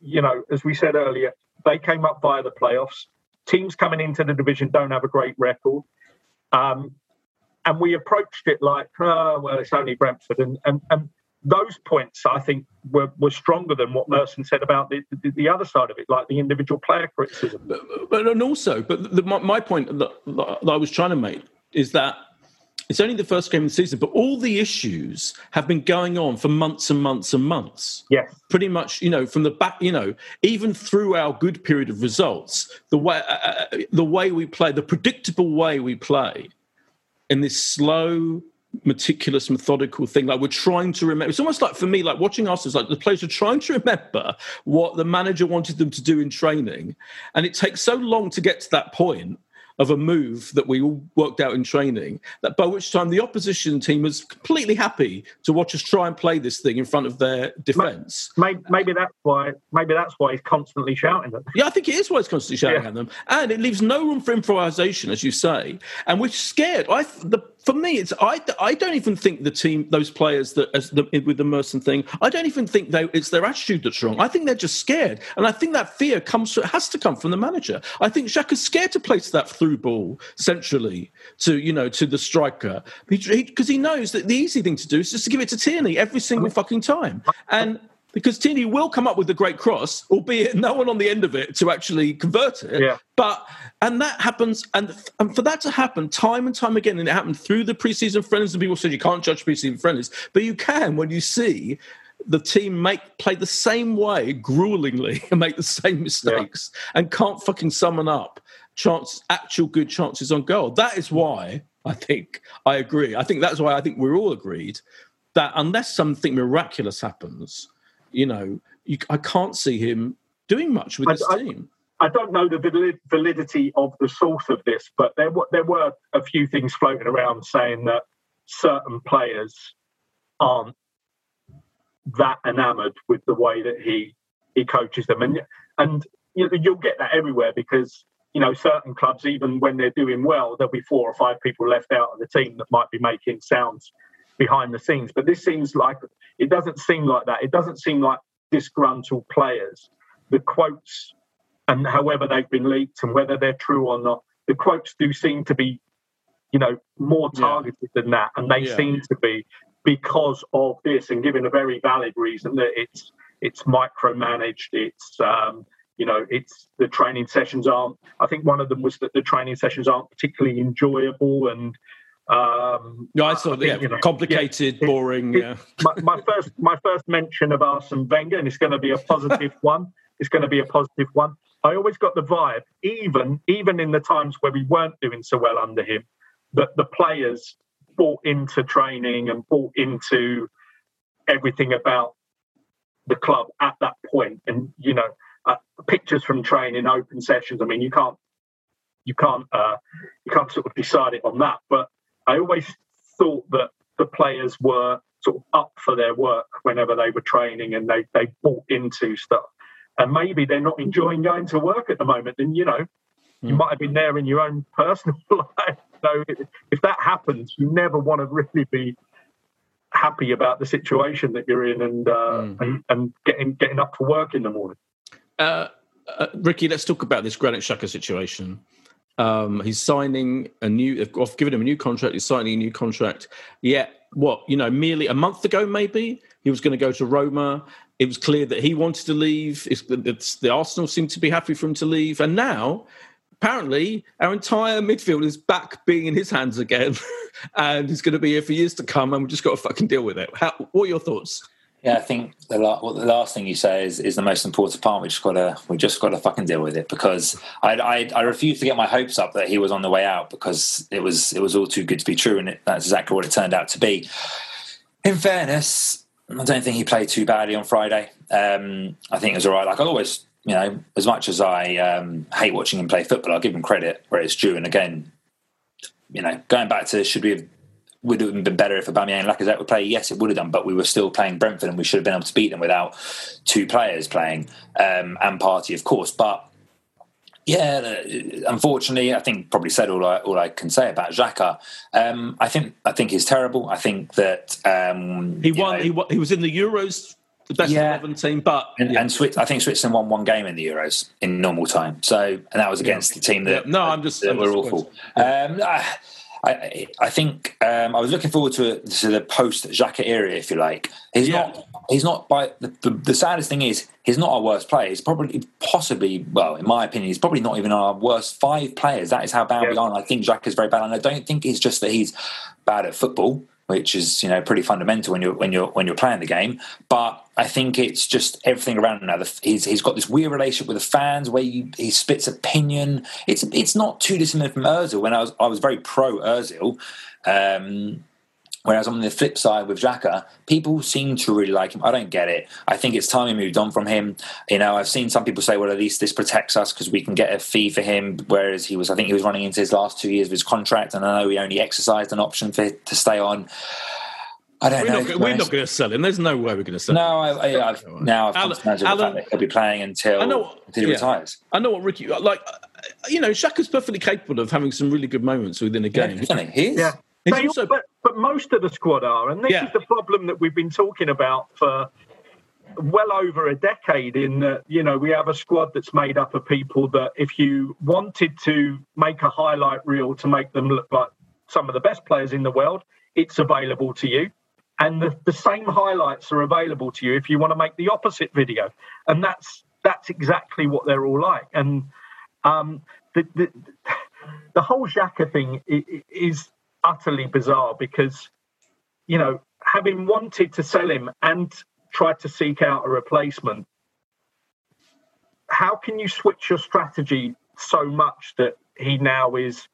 you know, as we said earlier, they came up via the playoffs. Teams coming into the division don't have a great record. Um, and we approached it like, oh, well, it's only Brentford. And, and, and those points, I think, were, were stronger than what Merson said about the, the, the other side of it, like the individual player criticism. But, but and also, but the, my, my point that, that I was trying to make is that it's only the first game of the season, but all the issues have been going on for months and months and months. Yeah. Pretty much, you know, from the back, you know, even through our good period of results, the way, uh, uh the way we play, the predictable way we play in this slow, meticulous, methodical thing. Like we're trying to remember. It's almost like for me, like watching us is like the players are trying to remember what the manager wanted them to do in training, and it takes so long to get to that point of a move that we all worked out in training. That by which time the opposition team was completely happy to watch us try and play this thing in front of their defence. Maybe, maybe, that's why. Maybe that's why he's constantly shouting at them. Yeah, I think it is why he's constantly shouting yeah. at them, and it leaves no room for improvisation, as you say. And we're scared. I the for me, it's I, I don't even think the team, those players that as the, with the Merson thing, I don't even think they, it's their attitude that's wrong. I think they're just scared, and I think that fear comes It has to come from the manager. I think Xhaka's scared to place that through ball centrally to you know to the striker because he, he, he, knows that the easy thing to do is just to give it to Tierney every single fucking time, and because Tierney will come up with the great cross, albeit no one on the end of it to actually convert it. Yeah. But and that happens, and, and for that to happen time and time again, and it happened through the preseason friendlies, and people said you can't judge preseason friendlies, but you can when you see the team make play the same way gruelingly <laughs> and make the same mistakes yeah. and can't fucking summon up chance actual good chances on goal. That is why I think I agree. I think that's why I think we're all agreed that unless something miraculous happens, you know, you, I can't see him doing much with I, this team. I, I don't know the validity of the source of this, but there were there were a few things floating around saying that certain players aren't that enamoured with the way that he he coaches them, and and you know, you'll get that everywhere because you know certain clubs, even when they're doing well, there'll be four or five people left out of the team that might be making sounds behind the scenes. But this seems like it doesn't seem like that. It doesn't seem like disgruntled players. The quotes, and however they've been leaked and whether they're true or not, the quotes do seem to be, you know, more targeted yeah. than that, and they yeah. seem to be because of this and given a very valid reason that it's it's micromanaged. It's um, you know, it's the training sessions aren't. I think one of them was that the training sessions aren't particularly enjoyable and um, no, I thought, yeah, you know, complicated, yeah, boring. It, yeah. my, my, first, my first mention of Arsene Wenger, and it's going to be a positive <laughs> one. It's going to be a positive one. I always got the vibe, even even in the times where we weren't doing so well under him, that the players bought into training and bought into everything about the club at that point. And you know, uh, pictures from training, open sessions. I mean, you can't you can't uh, you can't sort of decide it on that, but I always thought that the players were sort of up for their work whenever they were training and they, they bought into stuff. And maybe they're not enjoying going to work at the moment. And, you know, mm. you hmm. might have been there in your own personal <laughs> life. So if that happens, you never want to really be happy about the situation that you're in and uh, mm. and, and getting getting up for work in the morning. Uh, uh, Ricky, let's talk about this Granit Xhaka situation. Um, he's signing a new. They've given him a new contract. He's signing a new contract. Yet, what you know, merely a month ago, maybe he was going to go to Roma. It was clear that he wanted to leave. It's, it's, the Arsenal seemed to be happy for him to leave, and now apparently our entire midfield is back being in his hands again, <laughs> and he's going to be here for years to come, and we've just got to fucking deal with it. How, what are your thoughts? Yeah, I think the, la- well, the last thing you say is, is the most important part. We just got to we just got to fucking deal with it because I, I I refuse to get my hopes up that he was on the way out because it was it was all too good to be true, and it, that's exactly what it turned out to be. In fairness, I don't think he played too badly on Friday. Um, I think it was all right. Like I always, you know, as much as I um, hate watching him play football, I'll give him credit where it's due. And again, you know, going back to should we have would have been better if Aubameyang and Lacazette would play. Yes, it would have done, but we were still playing Brentford, and we should have been able to beat them without two players playing um, and Partey, of course. But yeah, uh, unfortunately, I think probably said all I, all I can say about Xhaka. Um, I think I think he's terrible. I think that um, he won. Know, he, he was in the Euros the best yeah. 11 team, but and, yeah. and I think Switzerland won one game in the Euros in normal time. So, and that was against yeah. the team that no, I'm just that were awful. Um, I, I, I think um, I was looking forward to, to the post Xhaka era, if you like. He's yeah. not. He's not. By the, the, the, saddest thing is, he's not our worst player. He's probably, possibly, well, in my opinion, he's probably not even our worst five players. That is how bad yeah. we are. And I think Xhaka is very bad. And I don't think it's just that he's bad at football which is you know pretty fundamental when you're when you're when you're playing the game. But I think it's just everything around him now. He's he's got this weird relationship with the fans where he, he spits opinion. It's it's not too dissimilar from Özil. When I was I was very pro Özil. Um, Whereas on the flip side with Xhaka, people seem to really like him. I don't get it. I think it's time we moved on from him. You know, I've seen some people say, well, at least this protects us because we can get a fee for him. Whereas he was, I think he was running into his last two years of his contract, and I know he only exercised an option for to stay on. I don't we're know. Not, we're not going to sell him. There's no way we're going to sell no, him. No, I, have now I've Alan, come to Alan, the he'll be playing until, I know, until he yeah. retires. I know what Ricky uh, like. Uh, uh, you know, Xhaka's perfectly capable of having some really good moments within a game. Yeah, he is. Yeah. Also, but, but most of the squad are, and this yeah. is the problem that we've been talking about for well over a decade. In that, you know, we have a squad that's made up of people that, if you wanted to make a highlight reel to make them look like some of the best players in the world, it's available to you. And the, the same highlights are available to you if you want to make the opposite video. And that's that's exactly what they're all like. And um, the, the the whole Xhaka thing is utterly bizarre because, you know, having wanted to sell him and tried to seek out a replacement, how can you switch your strategy so much that he now is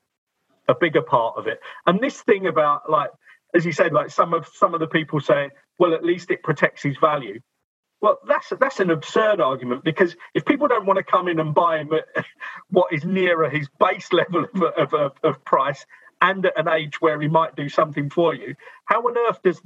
a bigger part of it? And this thing about like, as you said, like some of some of the people saying, well, at least it protects his value. Well, that's that's an absurd argument because if people don't want to come in and buy him at <laughs> what is nearer his base <laughs> level of, of, of price, and at an age where he might do something for you, how on earth does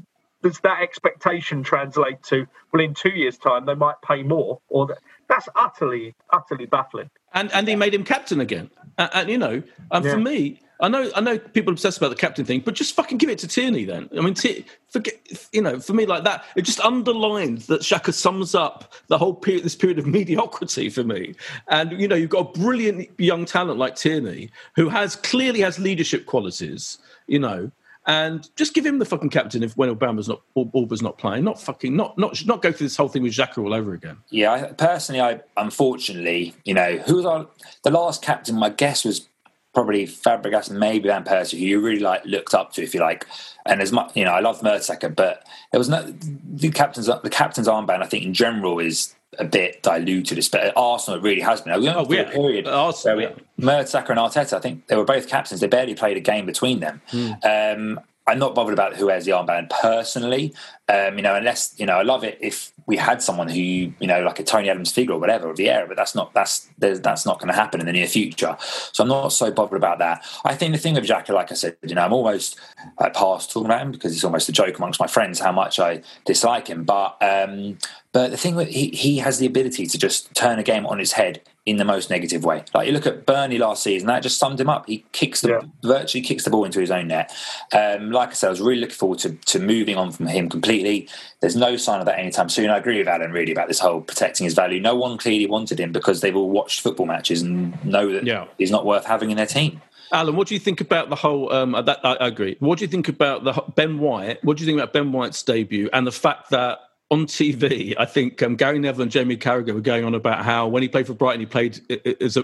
does that expectation translate to well in two years time they might pay more or that, that's utterly utterly baffling and and he made him captain again and, and you know and yeah. for me I know, I know, people are obsessed about the captain thing, but just fucking give it to Tierney then. I mean, T- forget, you know, for me like that, it just underlines that Xhaka sums up the whole period, this period of <laughs> mediocrity for me. And you know, you've got a brilliant young talent like Tierney who has clearly has leadership qualities, you know, and just give him the fucking captain if when Aubameyang's not Auba's not playing, not fucking not not not go through this whole thing with Xhaka all over again. Yeah, I, personally, I unfortunately, you know, who was our the last captain? My guess was probably Fabregas and maybe Van Persie, who you really like looked up to, if you like. And as much, you know, I love Mertesacker, but there was no the captain's the captain's armband. I think in general is a bit diluted. But Arsenal really has been. We oh, yeah. period Arsenal, where we, Mertesacker and Arteta. I think they were both captains. They barely played a game between them. Mm. Um, I'm not bothered about who has the armband personally. Um, you know, unless you know, I love it if we had someone who you know, like a Tony Adams figure or whatever, or Vieira, but that's not that's that's not going to happen in the near future. So I'm not so bothered about that. I think the thing with Xhaka, like I said, you know, I'm almost uh, past talking about him because it's almost a joke amongst my friends how much I dislike him. But um, But the thing with he, he has the ability to just turn a game on its head in the most negative way. Like you look at Burnley last season, that just summed him up. He kicks the Yeah. virtually kicks the ball into his own net. Um, like I said, I was really looking forward to, to moving on from him completely. There's no sign of that anytime soon. I agree with Alan really about this whole protecting his value. No one clearly wanted him because they've all watched football matches and know that Yeah. he's not worth having in their team. Alan, what do you think about the whole? Um, that I, I agree. What do you think about the Ben White? What do you think about Ben White's debut and the fact that on TV, I think um, Gary Neville and Jamie Carragher were going on about how when he played for Brighton, he played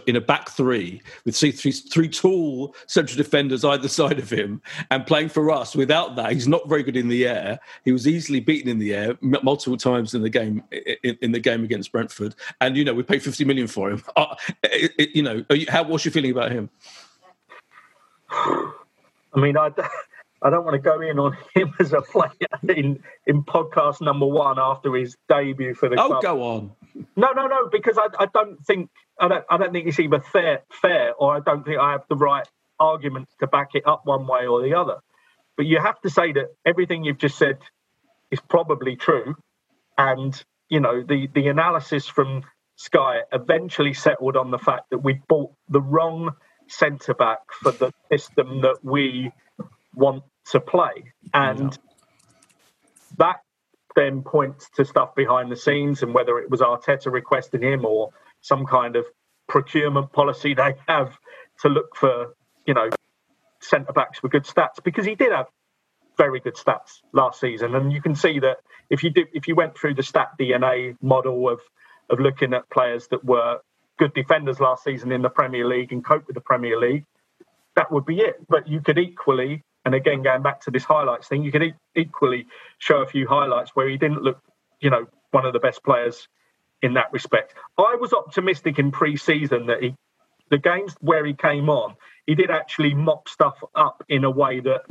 in a back three with three, tall central defenders either <laughs> side of him, and playing for us without that, he's not very good in the air. He was easily beaten in the air multiple times in the game in, in the game against Brentford, and you know we paid fifty million for him. Uh, it- it- you know, you, how what's your feeling about him? <sighs> I mean, I, I don't want to go in on him <laughs> as a player in, in podcast number one after his debut for the Oh, club. go on. No, no, no, because I, I don't think I don't I don't think it's either fair fair or I don't think I have the right arguments to back it up one way or the other. But you have to say that everything you've just said is probably true, and you know the the analysis from Sky eventually settled on the fact that we bought the wrong centre back for the system that we want to play, and that then points to stuff behind the scenes and whether it was Arteta requesting him or some kind of procurement policy <laughs> they have to look for, you know, centre backs with good stats because he did have very good stats last season, and you can see that if you did if you went through the stat DNA model of of looking at players that were good defenders last season in the Premier League and cope with the Premier League, that would be it. But you could equally, and again going back to this highlights thing, you could e- equally show a few highlights where he didn't look, you know, one of the best players in that respect. I was optimistic in pre-season that he, the games where he came on, he did actually mop stuff up in a way that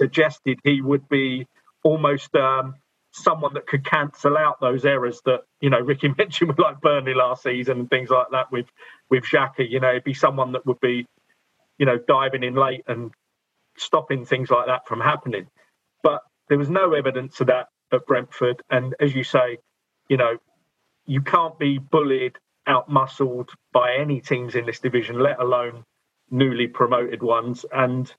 suggested he would be almost um, someone that could cancel out those errors that you know Ricky <laughs> mentioned with like Burnley last season and things like that with with Xhaka. You know, it'd be someone that would be, you know, diving in late and stopping things like that from happening. But there was no evidence of that at Brentford, and as you say, you know, you can't be bullied, out muscled by any teams in this division, let alone newly promoted ones. And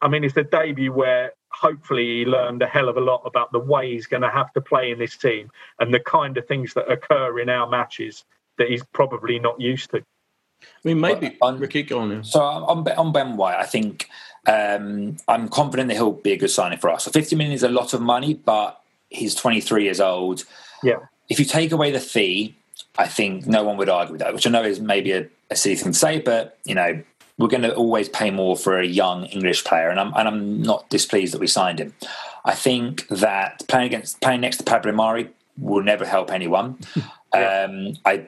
I mean, it's the debut where hopefully he learned a hell of a lot about the way he's going to have to play in this team and the kind of things that occur in our matches that he's probably not used to. I mean, maybe Well, on- Ricky, go on. yeah. So on, Ben- on Ben White, I think um, I'm confident that he'll be a good signing for us. So 50 million is a lot of money, but he's 23 years old. Yeah. If you take away the fee, I think no one would argue with that, which I know is maybe a, a silly thing to say, but you know we're going to always pay more for a young English player, and I'm and I'm not displeased that we signed him. I think that playing against playing next to Pablo Mari will never help anyone. <laughs> um, I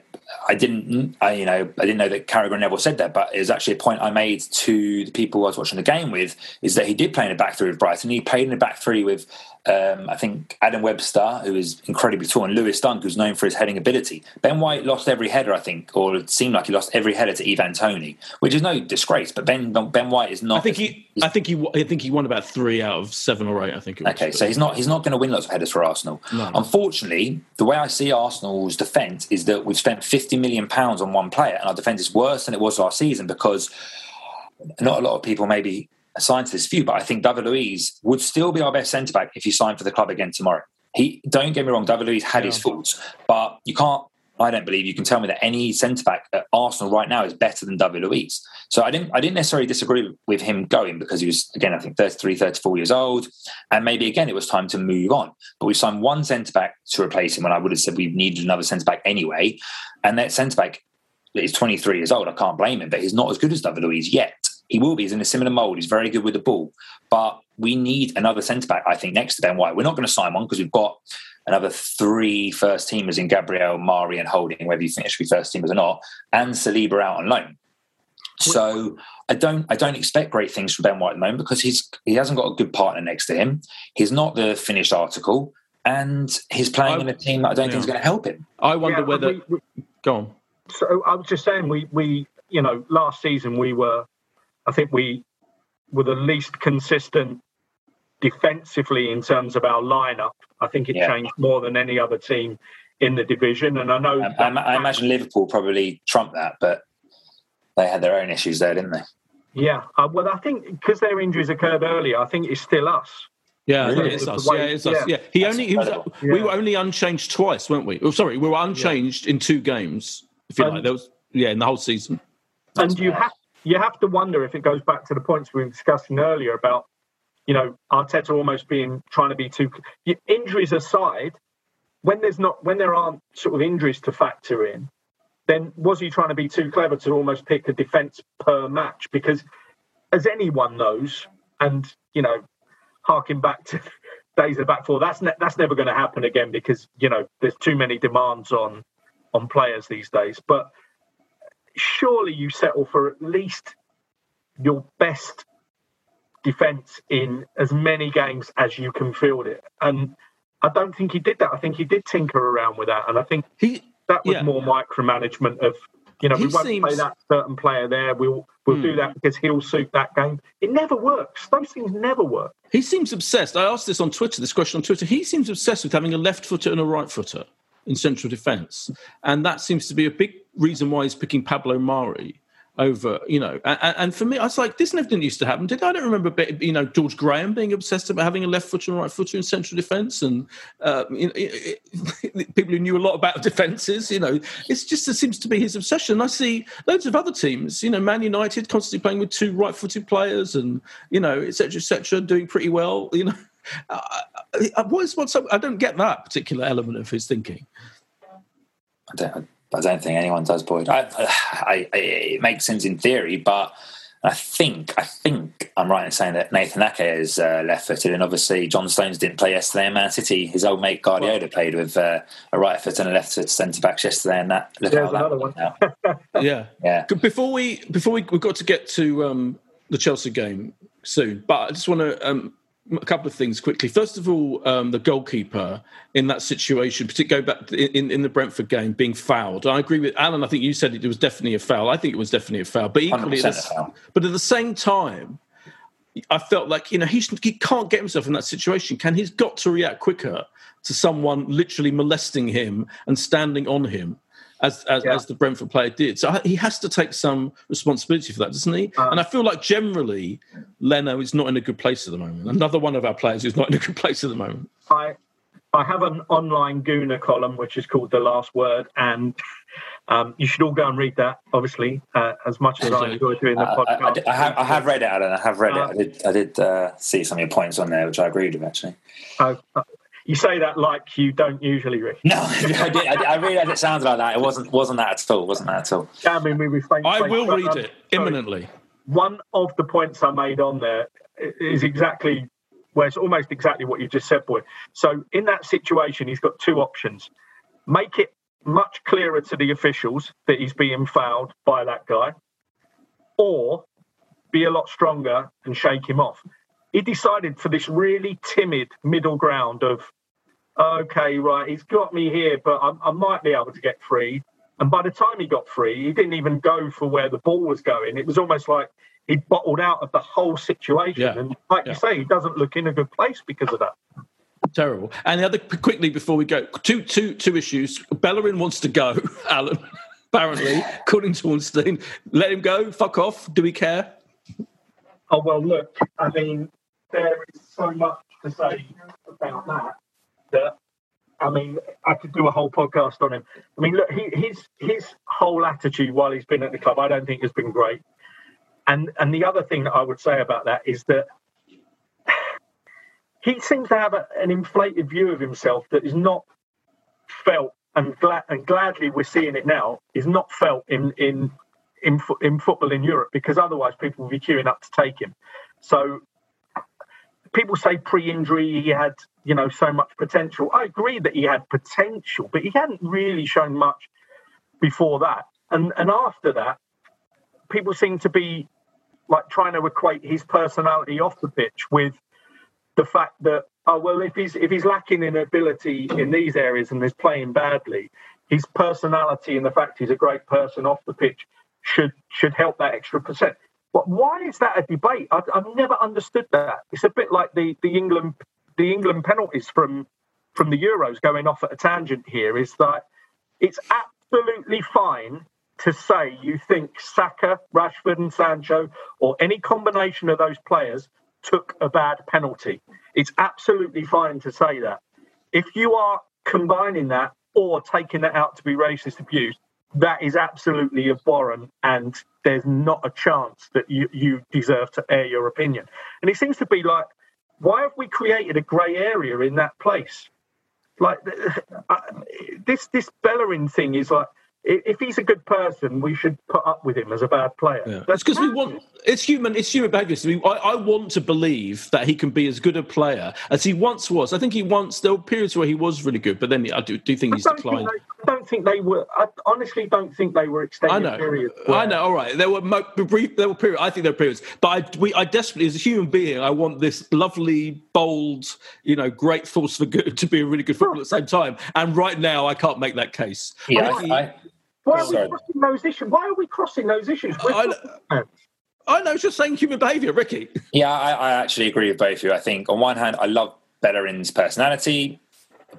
I didn't I you know I didn't know that Carragher Neville said that, but it was actually a point I made to the people I was watching the game with is that he did play in a back three with Brighton. He played in a back three with um, I think Adam Webster, who is incredibly tall, and Lewis Dunk, who's known for his heading ability. Ben White lost every header, I think, or it seemed like he lost every header to Ivan Toney, which is no disgrace. But Ben Ben White is not. I think he, I think he, I think he won about three out of seven or eight. I think. It was. Okay, so he's not he's not going to win lots of headers for Arsenal. No. Unfortunately, the way I see Arsenal's defence is that we've spent fifty million pounds on one player, and our defence is worse than it was last season because not a lot of people maybe assigned to this view, but I think David Luiz would still be our best centre back if he signed for the club again tomorrow. He don't get me wrong, David Luiz had his faults, but you can't. I don't believe you can tell me that any centre back at Arsenal right now is better than David Luiz. So I didn't I didn't necessarily disagree with him going because he was again I think 33, 34 years old, and maybe again it was time to move on. But we signed one centre back to replace him when I would have said we needed another centre back anyway, and that centre back is 23 years old. I can't blame him, but he's not as good as David Luiz yet. He will be. He's in a similar mould. He's very good with the ball. But we need another centre back, I think, next to Ben White. We're not going to sign one because we've got another three first teamers in Gabriel, Mari, and Holding, whether you think it should be first teamers or not, and Saliba out on loan. So I don't I don't expect great things from Ben White at the moment because he's he hasn't got a good partner next to him. He's not the finished article, and he's playing I- in a team that I don't think is going to help him. I wonder Yeah, whether. we- we- Go on. So I was just saying, we we you know last season we were, I think we were the least consistent defensively in terms of our lineup. I think it yeah. changed more than any other team in the division. And I know I, I, I imagine Liverpool probably trumped that, but they had their own issues there, didn't they? Yeah, uh, well, I think because their injuries occurred earlier, I think it's still us. Yeah, really? it's us. Yeah, it's us. Yeah, yeah. he That's only he was, yeah. we were only unchanged twice, weren't we? Oh, sorry, we were unchanged yeah. in two games. If you like, there was yeah in the whole season. And you have you have to wonder if it goes back to the points we were discussing earlier about you know Arteta almost being trying to be too injuries aside. When there's not when there aren't sort of injuries to factor in, then was he trying to be too clever to almost pick a defence per match? Because as anyone knows, and you know harking back to <laughs> days of the back four. That's ne- that's never going to happen again because you know there's too many demands on on players these days. But surely you settle for at least your best defence in as many games as you can field it. And I don't think he did that. I think he did tinker around with that, and I think he that was yeah. more micromanagement of you know, he we won't seems... play that certain player there. We'll we'll mm. do hmm. that because he'll suit that game. It never works. Those things never work. He seems obsessed. I asked this on Twitter. This question on Twitter. He seems obsessed with having a left footer and a right footer in central defence, and that seems to be a big reason why he's picking Pablo Mari over, you know, and, and, for me, I was like, this never didn't used to happen. Did I don't remember, you know, George Graham being obsessed about having a left footer and right footer in central defence, and uh, it, it, <laughs> people who knew a lot about <laughs> defences. You know, it's just it seems to be his obsession. I see loads of other teams, you know, Man United constantly playing with two right-footed players, and you know, etc., etc., doing pretty well. You know, <laughs> uh, what is what's up? I don't get that particular element of his thinking. I don't. I don't think anyone does, Boyd. I, <sighs> I, I, it makes sense in theory, but I think I think I'm right in saying that Nathan Ake is uh, left-footed, and obviously John Stones didn't play yesterday in Man City. His old mate Guardiola well, played with uh, a right foot and a left foot centre backs yesterday, and that look how that one. Out. <laughs> yeah, yeah. Before we before we we've got to get to um, the Chelsea game soon, but I just want to um, a couple of things quickly. First of all, um, the goalkeeper in that situation, particularly back in, in the Brentford game, being fouled. I agree with Alan. I think you said it was definitely a foul. I think it was definitely a foul. But equally, foul. but at the same time, I felt like you know he, he can't get himself in that situation. Can he's got to react quicker to someone literally molesting him and standing on him as as, yeah. as, the Brentford player did. So he has to take some responsibility for that, doesn't he? Uh, and I feel like generally Leno is not in a good place at the moment. Another one of our players who's not in a good place at the moment. I I have an online Gooner column which is called The Last Word, and um, you should all go and read that. Obviously, uh, as much as I enjoy doing the podcast, I, I, I, have, I, have, read it, Alan. I have read uh, it. I did, I did uh, see some of your points on there, which I agreed with actually. You say that like you don't usually read. No, <laughs> I, did, I, I really had it sounds like that. It wasn't wasn't that at all. Wasn't that at all? I mean, we were. refrain. I will read it imminently. One of the points I made on there is exactly where it's almost exactly what you just said, boy. So in that situation, he's got two options: make it much clearer to the officials that he's being fouled by that guy, or be a lot stronger and shake him off. He decided for this really timid middle ground of okay, right, he's got me here, but I, I, might be able to get free. And by the time he got free, he didn't even go for where the ball was going. It was almost like he bottled out of the whole situation. Yeah. And like yeah. you say, he doesn't look in a good place because of that. Terrible. And the other quickly before we go, two two two issues. Bellerin wants to go, <laughs> Alan. Apparently, according to Ornstein, let him go. Fuck off. Do we care? Oh well, look. I mean, there is so much to say about that that I mean, I could do a whole podcast on him. I mean, look, he, his his whole attitude while he's been at the club, I don't think has been great. And and the other thing that I would say about that is that <sighs> he seems to have a, an inflated view of himself that is not felt, and glad and gladly we're seeing it now is not felt in in in, in football in Europe because otherwise people will be queuing up to take him. So people say pre-injury he had you know so much potential. I agree that he had potential, but he hadn't really shown much before that. And and after that, people seem to be like trying to equate his personality off the pitch with the fact that oh well if he's if he's lacking in ability in these areas and is playing badly, his personality and the fact he's a great person off the pitch should should help that extra percent. But why is that a debate? I've, I've never understood that. It's a bit like the the England the England penalties from from the Euros going off at a tangent here. Is that it's absolutely fine to say you think Saka, Rashford, and Sancho, or any combination of those players took a bad penalty. It's absolutely fine to say that. If you are combining that or taking that out to be racist abuse, that is absolutely abhorrent and there's not a chance that you, you deserve to air your opinion. And it seems to be like, why have we created a grey area in that place? Like <laughs> this, this Bellerin thing is like if he's a good person, we should put up with him as a bad player. Yeah. That's because we want it's human. It's human behaviour. I, mean, I, I, want to believe that he can be as good a player as he once was. I think he once there were periods where he was really good, but then I do, do think he's declined. Think they, I don't think they were. I honestly don't think they were extended I know. periods. Where... I know. All right, there were brief. There were periods. I think there were periods, but I, we, I desperately, as a human being, I want this lovely, bold, you know, great force for good <laughs> to be a really good footballer at the same time. And right now, I can't make that case. Yeah, I, why are we crossing those issues? Why are we crossing those issues? I, I know, it's just saying human behaviour, Ricky. Yeah, I, I, actually agree with both of you. I think on one hand, I love Bellerin's personality,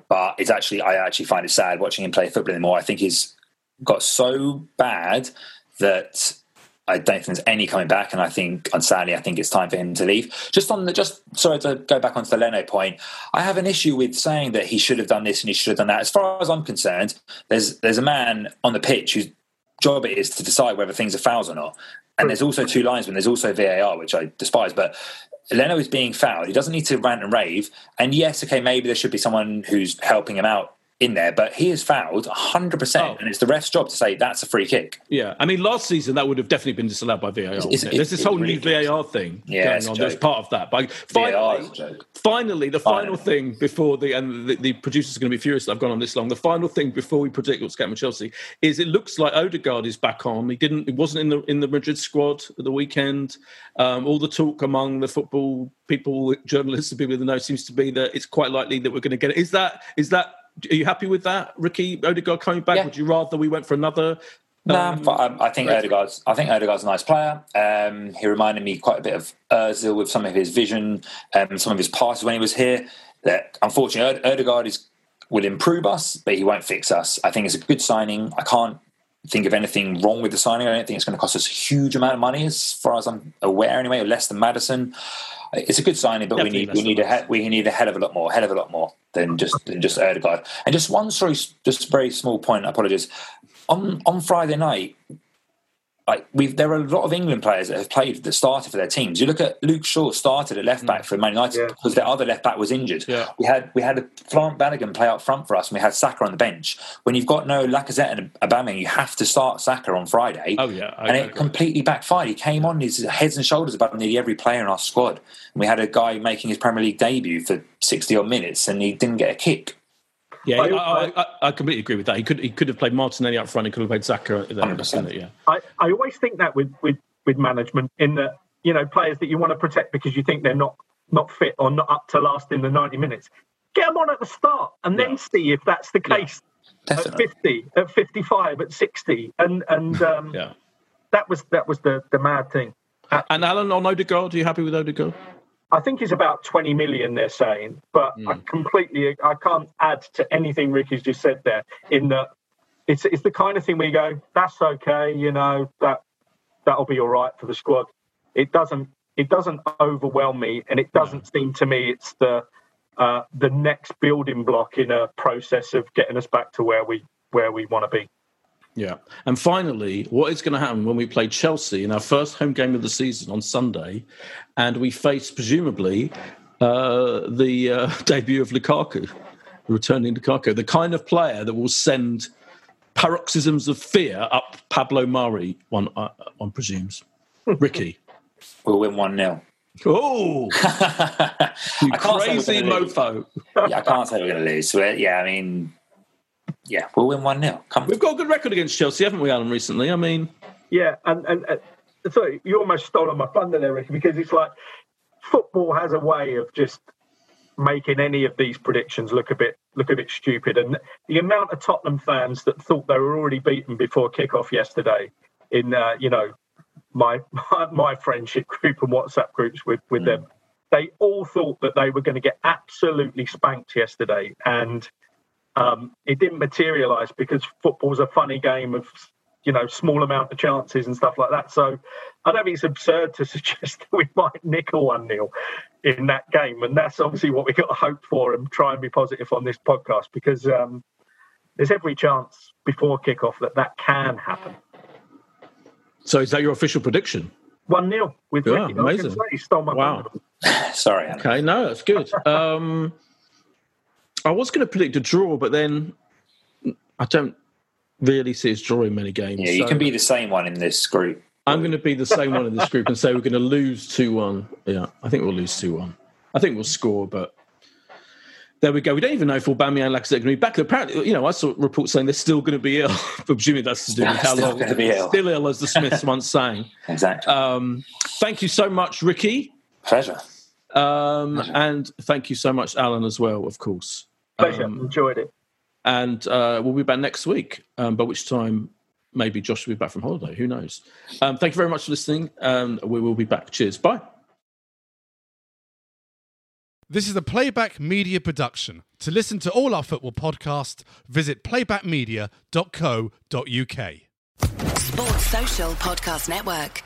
but it's actually I actually find it sad watching him play football anymore. I think he's got so bad that I don't think there's any coming back, and I think, sadly, I think it's time for him to leave. Just on the, just sorry to go back onto the Leno point, I have an issue with saying that he should have done this and he should have done that. As far as I'm concerned, there's there's a man on the pitch whose job it is to decide whether things are fouls or not, and there's also two linesmen. There's also VAR, which I despise, but. Leno is being fouled. He doesn't need to rant and rave. And yes, okay, maybe there should be someone who's helping him out in there, but he is fouled 100%, oh. and it's the ref's job to say that's a free kick. Yeah, I mean, last season that would have definitely been disallowed by VAR. It's, it's, There's this whole really new VAR thing yeah, going on. There's part of that. But finally, finally, the final thing before the and the, the producers are going to be furious that I've gone on this long. The final thing before we predict what's going to Chelsea is it looks like Odegaard is back on. He didn't. It wasn't in the in the Madrid squad at the weekend. Um, all the talk among the football people, journalists, and people the know seems to be that it's quite likely that we're going to get it. Is that is that are you happy with that, Ricky Odegaard coming back? Yeah. Would you rather we went for another? Um, no, I, I think Odegaard's. I think Odegaard's a nice player. Um, he reminded me quite a bit of Özil with some of his vision, and um, some of his passes when he was here. That unfortunately, Odegaard is will improve us, but he won't fix us. I think it's a good signing. I can't think of anything wrong with the signing. I don't think it's going to cost us a huge amount of money, as far as I'm aware, anyway, or less than Maddison it's a good signing, but Definitely we need we need a we need a hell of a lot more, hell of a lot more than just than just Odegaard. And just one sorry, just very small point. Apologies. On on Friday night, like we've there are a lot of England players that have played that started for their teams. You look at Luke Shaw started at left back mm. for Man United yeah. because their other left back was injured. Yeah. We had we had a Folarin Balogun play up front for us, and we had Saka on the bench. When you've got no Lacazette and Aubameyang, you have to start Saka on Friday. Oh yeah, I and it completely backfired. He came on his heads and shoulders above nearly every player in our squad. And we had a guy making his Premier League debut for sixty odd minutes, and he didn't get a kick. Yeah, I, I, I, completely agree with that. He could he could have played Martinelli up front. He could have played Saka there. Yeah, I, I always think that with, with with management in that you know players that you want to protect because you think they're not not fit or not up to last in the ninety minutes. Get them on at the start and yeah. then see if that's the case. Yeah, at fifty, at fifty-five, at sixty, and and <laughs> um, yeah, that was that was the the mad thing. And Alan on Odegaard, are you happy with Odegaard? I think it's about 20 million, they're saying, but mm. I hmm. completely, I can't add to anything Ricky's just said there in that it's, it's the kind of thing where you go, that's okay, you know, that, that'll be all right for the squad. It doesn't, it doesn't overwhelm me. And it doesn't seem to me it's the, uh, the next building block in a process of getting us back to where we, where we want to be. Yeah. And finally, what is going to happen when we play Chelsea in our first home game of the season on Sunday and we face, presumably, uh, the uh, <laughs> debut of Lukaku, returning Lukaku, the kind of player that will send paroxysms of fear up Pablo Mari, one, uh, one presumes. <laughs> Ricky. We'll win 1 0. Oh, <laughs> you crazy mofo! yeah, I can't say we're going to lose. So, yeah, I mean, yeah, we'll win 1 0. We've got a good record against Chelsea, haven't we, Alan, recently? I mean. Yeah, and, and, and sorry, you almost stole on my thunder there, Ricky, because it's like football has a way of just making any of these predictions look a bit look a bit stupid. And the amount of Tottenham fans that thought they were already beaten before kickoff yesterday in uh, you know my, my, my friendship group and WhatsApp groups with with mm. them, they all thought that they were going to get absolutely spanked yesterday, and um, it didn't materialise because football's a funny game of you know small amount of chances and stuff like that. So I don't think it's absurd to <laughs> suggest that we might nick a one 0 in that game, and that's obviously what we got to hope for and try and be positive on this podcast because um, there's every chance before kickoff that that can happen. So is that your official prediction? One 0 with yeah, Ricky. Amazing. Say, stole my wow. <sighs> Sorry. Anna. Okay, no, that's good. Um, I was going to predict a draw, but then I don't really see us drawing many games. Yeah, you so can be the same one in this group. I'm going to be the same one in this group and say we're going to lose 2 1. Yeah, I think we'll lose 2 1. I think we'll score, but there we go. We don't even know if Aubameyang and Lacazette are going to be back. Apparently, you know, I saw reports saying they're still going to be ill. <laughs> presumably that's to do with how long. Going to be Ill. Still ill, as the Smiths once sang. Exactly. Um, thank you so much, Ricky. Pleasure. Um, Pleasure. And thank you so much, Alan, as well, of course. Pleasure. Um, Enjoyed it. And uh, we'll be back next week, um, by which time maybe Josh will be back from holiday. Who knows? Um, thank you very much for listening. Um, we will be back. Cheers. Bye. This is a Playback Media production. To listen to all our football podcasts, visit playbackmedia.co.uk. Sports Social Podcast Network.